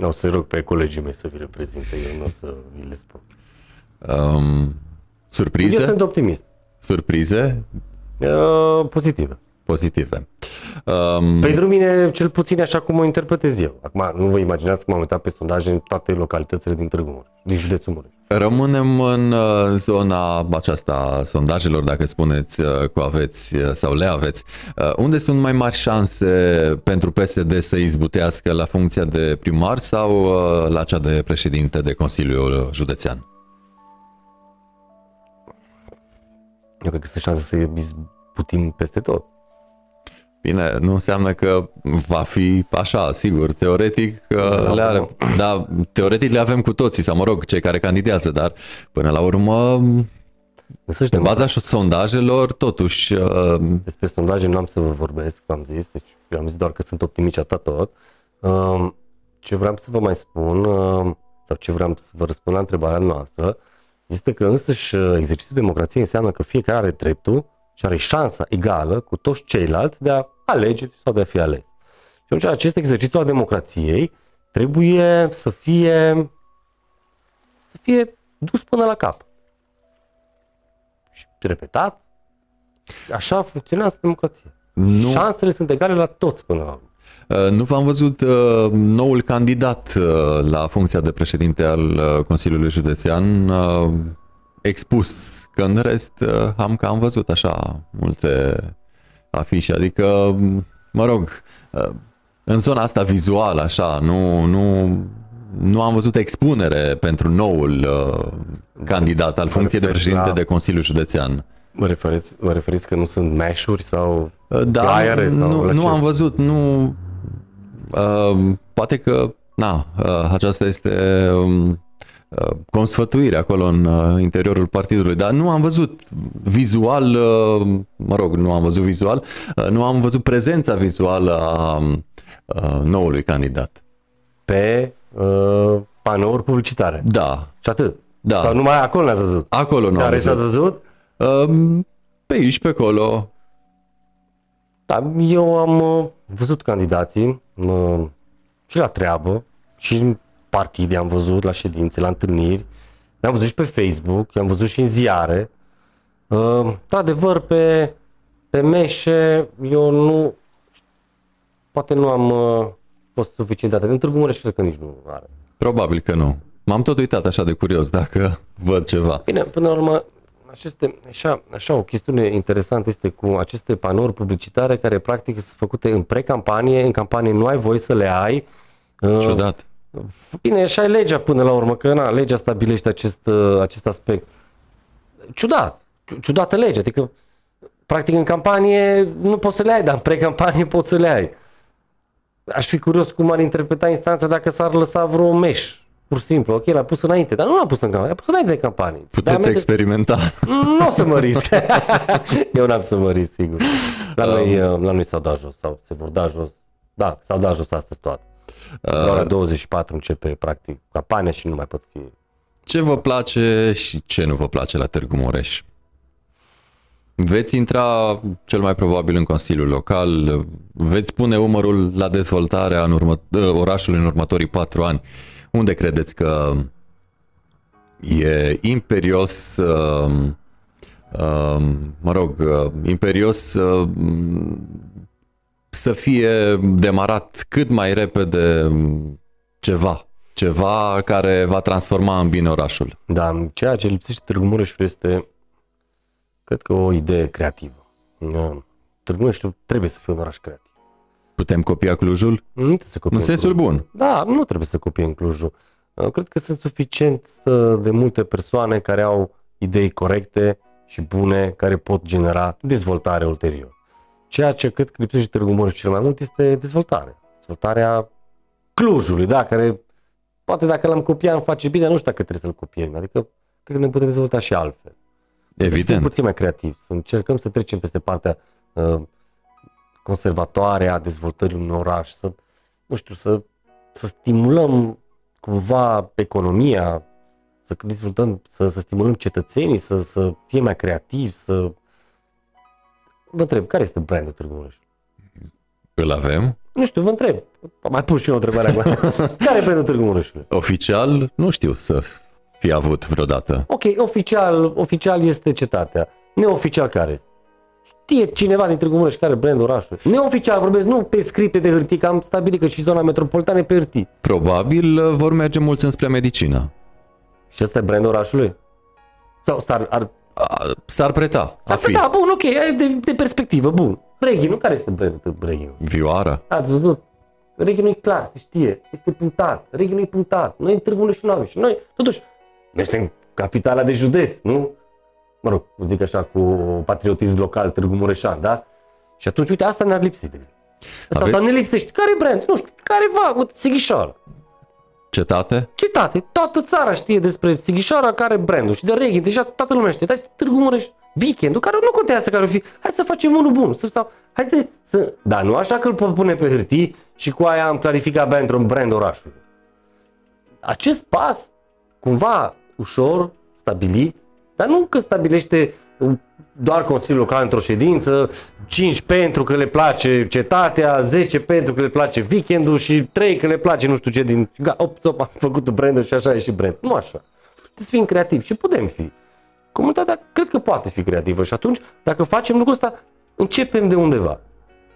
O să rog pe colegii mei să vi le prezinte, eu nu o să vi le spun. Um, surprize? Eu sunt optimist. Surprize Uh, pozitive. Pozitive. Um, Pentru mine, cel puțin așa cum o interpretez eu. Acum, nu vă imaginați că m-am uitat pe sondaje în toate localitățile din Târgu Mureș, din județul Mureș. Rămânem în uh, zona aceasta a sondajelor, dacă spuneți uh, că aveți uh, sau le aveți. Uh, Unde sunt mai mari șanse pentru PSD să izbutească la funcția de primar sau uh, la cea de președinte de Consiliul Județean? Eu cred că sunt șanse să izbutim peste tot. Bine, nu înseamnă că va fi așa, sigur, teoretic uh, le are, da, teoretic le avem cu toții, sau mă rog, cei care candidează, dar până la urmă, Însă și pe de baza sondajelor, totuși, uh, Despre sondaje nu am să vă vorbesc, am zis, deci eu am zis doar că sunt optimist și atât tot. Um, Ce vreau să vă mai spun, um, sau ce vreau să vă răspund la întrebarea noastră, este că însăși uh, exercițiul democrației înseamnă că fiecare are dreptul și are șansa egală cu toți ceilalți de a alege sau de a fi ales. Și atunci acest exercițiu al democrației trebuie să fie să fie dus până la cap. Și repetat, așa funcționează democrația. nu, Șansele sunt egale la toți până la urmă. uh, nu v-am văzut uh, noul candidat uh, la funcția de președinte al uh, Consiliului Județean uh, expus, că în rest uh, am că am văzut așa multe afișe, adică, mă rog, uh, în zona asta vizuală, așa, nu, nu, nu am văzut expunere pentru noul uh, candidat al funcției de referiți președinte la- de Consiliul Județean. Mă referiți, mă referiți că nu sunt meșuri sau Da, flyere sau nu, la nu ce? am văzut, nu... Uh, poate că, na, uh, aceasta este um, uh, consfătuire acolo în uh, interiorul partidului, dar nu am văzut vizual, uh, mă rog, nu am văzut vizual, uh, nu am văzut prezența vizuală a uh, noului candidat. pe uh, panouri publicitare. Da, Și atât. Da. Sau numai acolo n-ați văzut. acolo nu am Care și-ați văzut. văzut? Um, pe aici, pe acolo, Da, eu am uh, văzut candidații uh, și la treabă, și în partide am văzut, la ședințe, la întâlniri. Le-am văzut și pe Facebook, i-am văzut și în ziare. Uh, într-adevăr, pe, pe meșe, eu nu... Poate nu am uh, fost suficient de atent. În Târgu Mureș cred că nici nu are. probabil că nu. M-am tot uitat așa de curios dacă văd ceva. Bine, până la urmă, aceste, așa, așa o chestiune interesantă este cu aceste panouri publicitare care practic sunt făcute în pre-campanie, în campanie nu ai voie să le ai. Uh, Ciudat. Bine, așa e legea până la urmă, că na, legea stabilește acest, uh, acest aspect. Ciudat, ciu- ciudată lege, adică practic în campanie nu poți să le ai, dar în pre-campanie poți să le ai. Aș fi curios cum ar interpreta instanța dacă s-ar lăsa vreo meș. Pur și simplu, ok, l-a pus înainte, dar nu l-a pus în campanie, l-a pus înainte de campanie. Îți dai Puteți amende- experimenta. nu o să mă risc. Eu n-am să mă risc, sigur. La noi, uh, la noi s-au dat jos, sau se vor da jos. Da, s-au dat jos astăzi toate. La ora 24 începe, practic, campania și nu mai pot fi Ce vă place și ce nu vă place la Târgu Mureș? Veți intra cel mai probabil în Consiliul Local, veți pune umărul la dezvoltarea în urmă, orașului în următorii patru ani. Unde credeți că e imperios, uh, uh, mă rog, uh, imperios uh, să fie demarat cât mai repede ceva, ceva care va transforma în bine orașul. Da, ceea ce lipsește Târgu Mureșul este, cred că o idee creativă. Da. Târgu Mureșul trebuie să fie un oraș creativ. Putem copia Clujul? Nu trebuie să copiem În sensul Clujul. bun. Da, nu trebuie să copiem Clujul. Uh, Cred că sunt suficient uh, de multe persoane care au idei corecte și bune, care pot genera dezvoltare ulterior. Ceea ce cred că lipsește Târgu Mureș cel mai mult este dezvoltare. Dezvoltarea Clujului, da, care poate dacă l-am copiat îmi face bine, dar nu știu dacă trebuie să-l copiem. Adică cred că ne putem dezvolta și altfel. Să fim Evident. puțin mai creativ, să încercăm să trecem peste partea uh, conservatoare a dezvoltării unui oraș, să, nu știu, să, să stimulăm cumva economia, să dezvoltăm, să, să stimulăm cetățenii, să, să fie mai creativi, să... Vă întreb, care este brandul Târgu Mureș? Îl avem. Nu știu, vă întreb. Mai pun și eu o întrebare acum. care e brandul Târgu Mureșului? Oficial, nu știu să fi avut vreodată. Ok, oficial, oficial este cetatea. Neoficial care este? Știe cineva din Târgu Mureș care e brandul orașului. Neoficial vorbesc, nu pe scripte de hârtie, că am stabilit că și zona metropolitană e pe hârtie. Probabil uh, vor merge mulți înspre medicină. Și ăsta e brandul orașului? Sau s-ar, ar, A, S-ar preta a s-ar fi. da, bun, ok, e de, de perspectivă, bun. Reghin, nu care este brandul Reghin? Vioara. Ați văzut? Reghin nu e clar, se știe. Este punctat. Reghin nu e punctat. Noi în Târgu Mureș nu avem. Și noi, totuși, noi suntem capitala de județ, nu? Mă rog, zic așa, cu patriotism local, Târgu Mureșan, da? Și atunci, uite, asta ne-ar lipsi, de exemplu. Asta Ave- sau ne lipsește. Care brand? Nu știu, careva, uite, Sighișoara. Cetate? Citate, toată țara știe despre Sighișoara care e brandul și de reggae, deja toată lumea știe. Dar Târgu Mureș, weekendul, care nu contează care o fi. Hai să facem unul bun. Să, sau, haide să... Dar nu așa că îl pot pune pe hârtii și cu aia am clarificat bine într-un brand orașului. Acest pas, cumva ușor, stabilit, dar nu că stabilește doar Consiliul Local într-o ședință, 5 pentru că le place cetatea, 10 pentru că le place weekendul și 3 că le place nu știu ce din... Ga, op, op, am făcut brandul și așa e și brand. Nu așa. Trebuie să fim creativi și putem fi. Comunitatea cred că poate fi creativă și atunci, dacă facem lucrul ăsta, începem de undeva.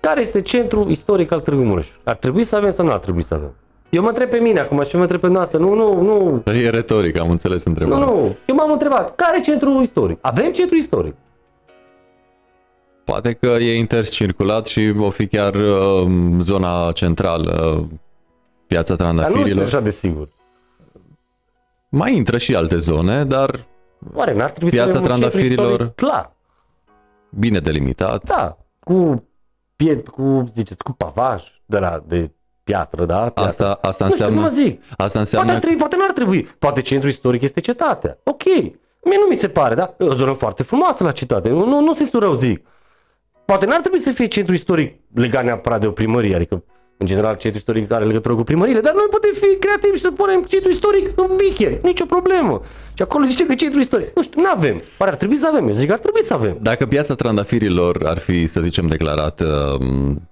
Care este centrul istoric al Târgu Mureș? Ar trebui să avem sau nu ar trebui să avem? Eu mă întreb pe mine acum și mă întreb pe noastră. Nu, nu, nu, E retoric, am înțeles nu, întrebarea. nu. Eu m-am întrebat, care e centrul istoric? Avem centru istoric. Poate că e intercirculat și o fi chiar uh, zona centrală, piața Dar nu sunt Trandafirilor. așa de sigur. Mai intră și alte zone, dar Oare n-ar trebui Piața să avem un centru Trandafirilor- istoric clar? bine delimitat. Da, cu piet, cu, ziceți, cu pavaj de la de piatră, da? Piatră. Asta, asta nu știu, nu înseamnă, mă zic. asta Poate, înseamnă ar trebui, poate nu ar trebui. Poate centrul istoric este cetatea. Ok. Mie nu mi se pare, da? E o zonă foarte frumoasă la cetate. Nu, nu, nu se rău zic. Poate n-ar trebui să fie centru istoric legat neapărat de o primărie, adică în general centru istoric are legătură cu primăriile, dar noi putem fi creativi și să punem centru istoric în weekend, nicio problemă. Și acolo zice că centru istoric, nu știu, nu avem. Pare ar trebui să avem, eu zic că ar trebui să avem. Dacă piața Trandafirilor ar fi, să zicem, declarată um,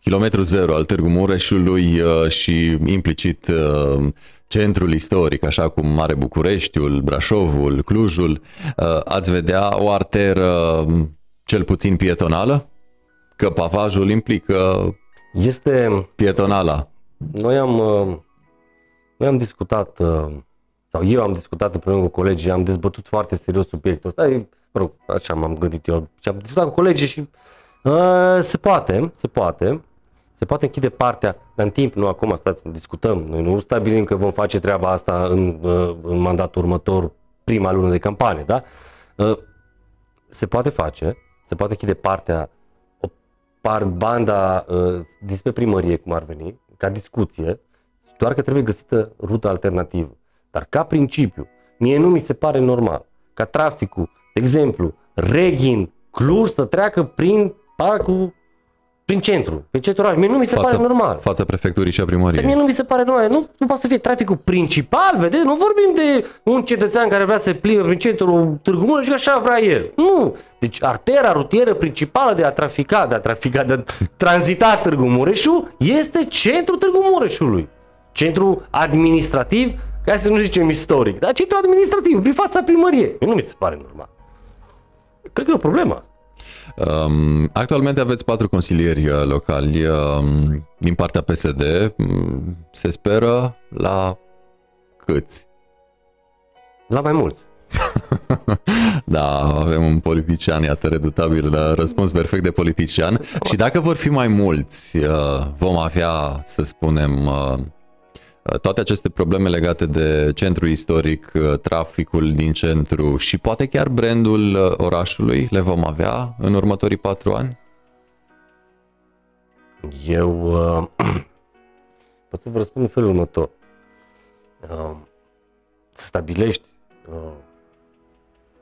kilometru zero al Târgu Mureșului uh, și implicit uh, centrul istoric, așa cum Mare Bucureștiul, Brașovul, Clujul, uh, ați vedea o arteră um, cel puțin pietonală? Că pavajul implică Este, pietonala. noi am, uh, noi am discutat, uh, sau eu am discutat împreună cu colegii, am dezbătut foarte serios subiectul ăsta, e, mă rog, așa m-am gândit eu, și am discutat cu colegii și uh, se poate, se poate, se poate închide partea, dar în timp, nu acum, stați, discutăm, noi nu stabilim că vom face treaba asta în, uh, în mandatul următor, prima lună de campanie, da? Uh, se poate face, se poate închide partea, o par banda uh, dinspre primărie, cum ar veni, ca discuție, doar că trebuie găsită rută alternativă. Dar ca principiu, mie nu mi se pare normal ca traficul, de exemplu, Reghin, Cluj să treacă prin parcul prin centru, prin centru oraș. Mie nu mi se fața, pare normal. Fața prefecturii și a primăriei. Mie nu mi se pare normal. Nu, nu poate să fie traficul principal, vedeți? Nu vorbim de un cetățean care vrea să plimbe prin centrul Târgu Mureș și așa vrea el. Nu. Deci artera rutieră principală de a trafica, de a trafica, de a tranzita Târgu Mureșul este centrul Târgu Mureșului. Centru administrativ, ca să nu zicem istoric, dar centru administrativ, prin fața primăriei. Mie nu mi se pare normal. Cred că e o problemă asta. Um, actualmente aveți patru consilieri uh, locali um, din partea PSD. Um, se speră la câți? La mai mulți. da, avem un politician, iată, redutabil, uh, răspuns perfect de politician. Și dacă vor fi mai mulți, uh, vom avea, să spunem, toate aceste probleme legate de centru istoric, uh, traficul din centru și poate chiar brandul uh, orașului le vom avea în următorii patru ani? Eu uh, pot să vă răspund în felul următor. Uh, să stabilești uh,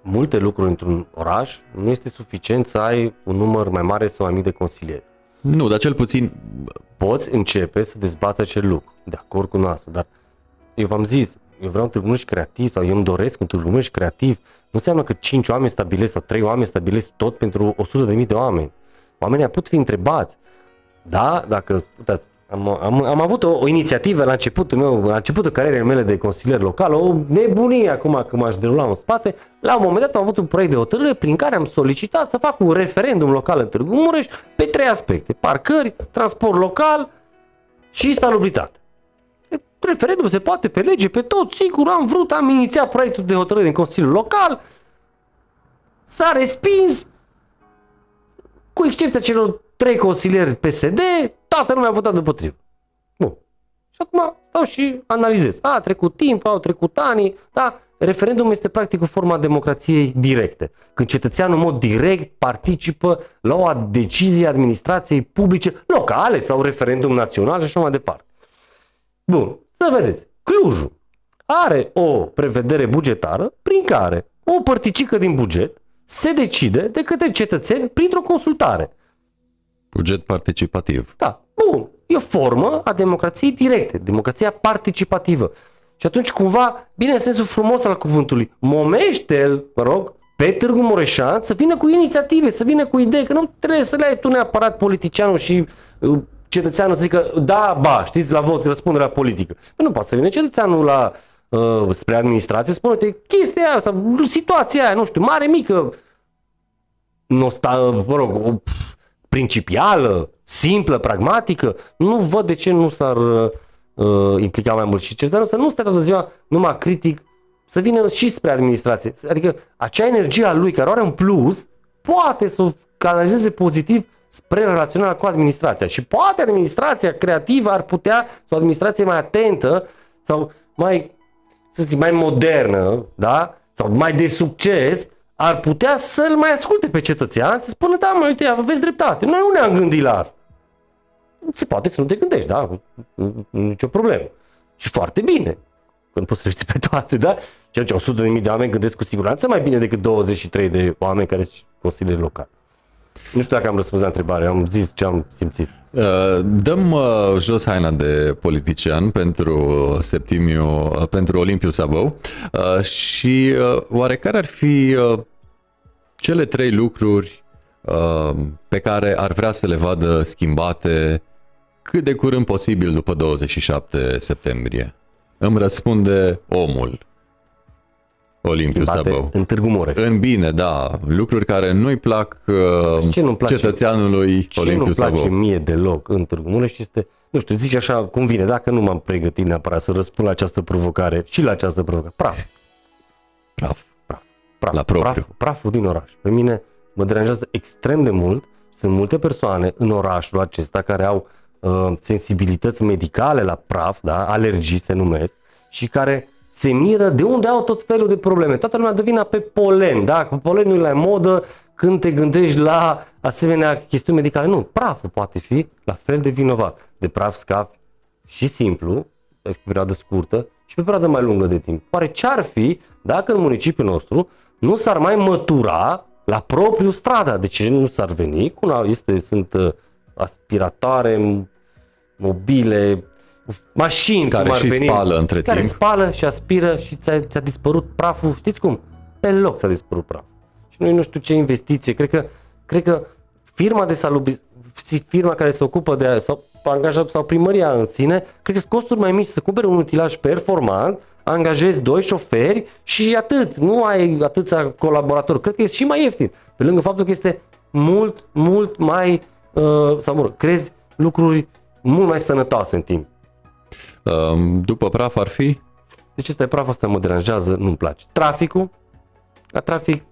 multe lucruri într-un oraș, nu este suficient să ai un număr mai mare sau mai mic de consilieri. Nu, dar cel puțin... Poți începe să dezbați acel lucru, de acord cu noastră, dar eu v-am zis, eu vreau un Târgu Mureș creativ sau eu îmi doresc un Târgu Mureș creativ. Nu înseamnă că 5 oameni stabilesc sau 3 oameni stabilesc tot pentru 100.000 de oameni. Oamenii pot fi întrebați. Da, dacă, uitați, am, am, am avut o, o inițiativă la începutul meu, la începutul carierei mele de consilier local, o nebunie acum că m-aș derula în spate. La un moment dat am avut un proiect de hotărâre prin care am solicitat să fac un referendum local în Târgu Mureș pe trei aspecte. Parcări, transport local și salubritate. Referendum se poate pe lege, pe tot, sigur, am vrut, am inițiat proiectul de hotărâre în Consiliul Local, s-a respins, cu excepția celor trei consilieri PSD, toată lumea a votat împotrivă. Bun. Și acum stau și analizez. A, a trecut timp, au trecut ani, da, referendumul este practic o formă a democrației directe. Când cetățeanul în mod direct participă la o decizie a administrației publice locale sau referendum național și așa mai departe. Bun, să vedeți. Clujul are o prevedere bugetară prin care o părticică din buget se decide de către cetățeni printr-o consultare. Buget participativ. Da, bun. E o formă a democrației directe, democrația participativă. Și atunci cumva, bine în sensul frumos al cuvântului, momește-l, mă rog, pe Târgu Mureșan să vină cu inițiative, să vină cu idei, că nu trebuie să le ai tu neapărat politicianul și uh, cetățeanul să zică, da, ba, știți, la vot, răspunderea politică. Păi nu poate să vină cetățeanul la, uh, spre administrație, spune-te chestia aia, sau situația aia, nu știu, mare, mică, nu sta, mă rog, principială, simplă, pragmatică, nu văd de ce nu s-ar uh, implica mai mult. Și cetățeanul să nu stea toată ziua numai critic, să vină și spre administrație. Adică acea energie a lui care are un plus, poate să o canalizeze pozitiv spre relaționarea cu administrația. Și poate administrația creativă ar putea, sau administrație mai atentă, sau mai, să zic, mai modernă, da? sau mai de succes, ar putea să-l mai asculte pe cetățean, să spună, da, mă, uite, aveți dreptate. Noi nu ne-am gândit la asta. Se poate să nu te gândești, da? Nicio problemă. Și foarte bine. Când poți să știi pe toate, da? Ceea ce 100 de mii de oameni gândesc cu siguranță mai bine decât 23 de oameni care sunt consilieri locali. Nu știu dacă am răspuns la întrebare, am zis ce am simțit. Uh, dăm uh, jos haina de politician pentru Septimiu, uh, pentru Olimpiu Sabău și oare care ar fi cele trei lucruri pe care ar vrea să le vadă schimbate cât de curând posibil după 27 septembrie? Îmi răspunde omul. Olimpiu Sabău. În Târgu Mureș. În bine, da. Lucruri care nu-i plac uh, ce nu place, cetățeanului ce Olimpiu Sabău. Ce nu place mie deloc în Târgu Mureș este, nu știu, zici așa cum vine, dacă nu m-am pregătit neapărat să răspund la această provocare și la această provocare. Praf. Praf. Praf. Praf. La propriu. Praf, praful din oraș. Pe mine mă deranjează extrem de mult. Sunt multe persoane în orașul acesta care au uh, sensibilități medicale la praf, da, alergii se numesc, și care se miră de unde au tot felul de probleme. Toată lumea dă vina pe polen, da? Că polenul e la modă când te gândești la asemenea chestiuni medicale. Nu, praful poate fi la fel de vinovat. De praf scap și simplu, pe perioadă scurtă și pe perioadă mai lungă de timp. Oare ce ar fi dacă în municipiul nostru nu s-ar mai mătura la propriu strada? De ce nu s-ar veni? Cu una este, sunt uh, aspiratoare, mobile, mașini Care cum ar și veni, spală între care timp. spală și aspiră și ți-a, ți-a dispărut praful, știți cum? Pe loc ți-a dispărut praful. Și noi nu știu ce investiție, cred că, cred că firma de salubri, firma care se ocupă de sau angajat sau primăria în sine, cred că sunt costuri mai mici să cumpere un utilaj performant, angajezi doi șoferi și atât. Nu ai atâția colaboratori. Cred că este și mai ieftin. Pe lângă faptul că este mult, mult mai, uh, sau mă rog, crezi lucruri mult mai sănătoase în timp. Um, După praf ar fi? Deci ăsta e praf, asta mă deranjează, nu-mi place. Traficul, la trafic,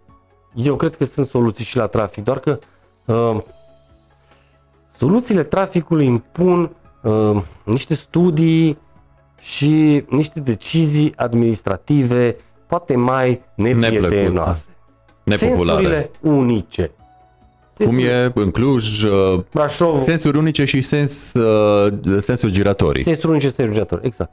eu cred că sunt soluții și la trafic, doar că uh, soluțiile traficului impun uh, niște studii și niște decizii administrative poate mai neprietenoase. Nepopulare. Sensurile unice. Cum Sensurile- e în Cluj, uh, Brașov, sensuri unice și sens, uh, sensuri giratorii. sensuri unice, sensuri giratori, exact.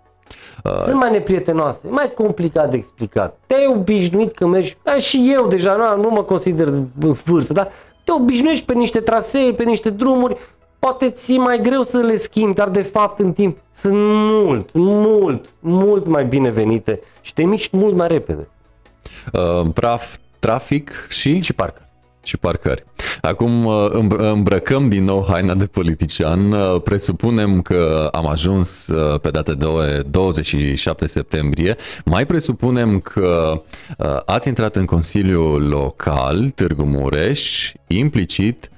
Sunt mai neprietenoase, mai complicat de explicat. Te-ai obișnuit că mergi, da, și eu deja nu, nu mă consider în vârstă, dar te obișnuiești pe niște trasee, pe niște drumuri, poate ți e mai greu să le schimbi, dar de fapt în timp sunt mult, mult, mult mai binevenite și te miști mult mai repede. Uh, Praf, trafic și, Și parcă. și parcări. Acum uh, îmbr- îmbrăcăm din nou haina de politician. Uh, Presupunem că am ajuns uh, pe data de 27 septembrie. Mai presupunem că uh, ați intrat în Consiliul Local Târgu Mureș. Implicit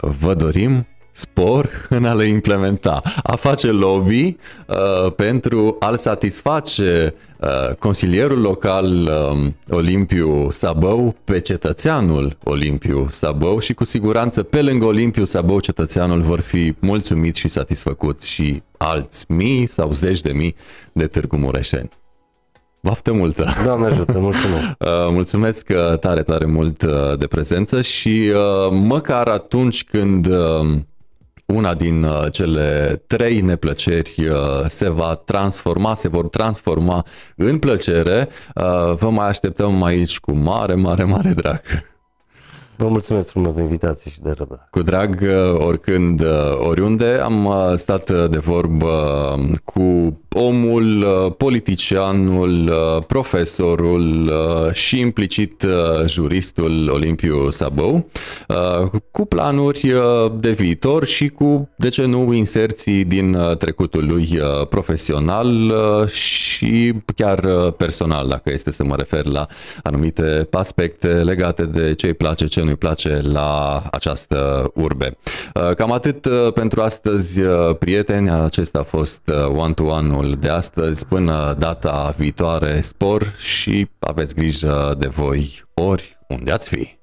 vă dorim spor în a le implementa, a face lobby uh, pentru a-l satisface uh, consilierul local uh, Olimpiu Sabău pe cetățeanul Olimpiu Sabău și cu siguranță pe lângă Olimpiu Sabău cetățeanul vor fi mulțumiți și satisfăcuți și alți mii sau zeci de mii de târgu mureșeni. Baftă multă! Doamne ajută, mulțumesc. Uh, Mulțumesc uh, tare, tare mult uh, de prezență și uh, măcar atunci când uh, una din uh, cele trei neplăceri uh, se va transforma, se vor transforma în plăcere, uh, vă mai așteptăm aici cu mare, mare, mare drag. Vă mulțumesc frumos de invitație și de răbdare. Cu drag, uh, oricând, uh, oriunde, am uh, stat uh, de vorbă uh, cu omul, uh, politicianul, uh, profesorul uh, și implicit uh, juristul Olimpiu Sabău, uh, cu planuri uh, de viitor și cu, de ce nu, inserții din uh, trecutul lui uh, profesional uh, și chiar uh, personal, dacă este să mă refer la anumite aspecte legate de ce îi place, ce nu-i place la această urbe. Uh, Cam atât uh, pentru astăzi, uh, prieteni. Acesta a fost uh, one-to-one-ul de astăzi. Până data viitoare, spor și aveți grijă de voi ori unde ați fi.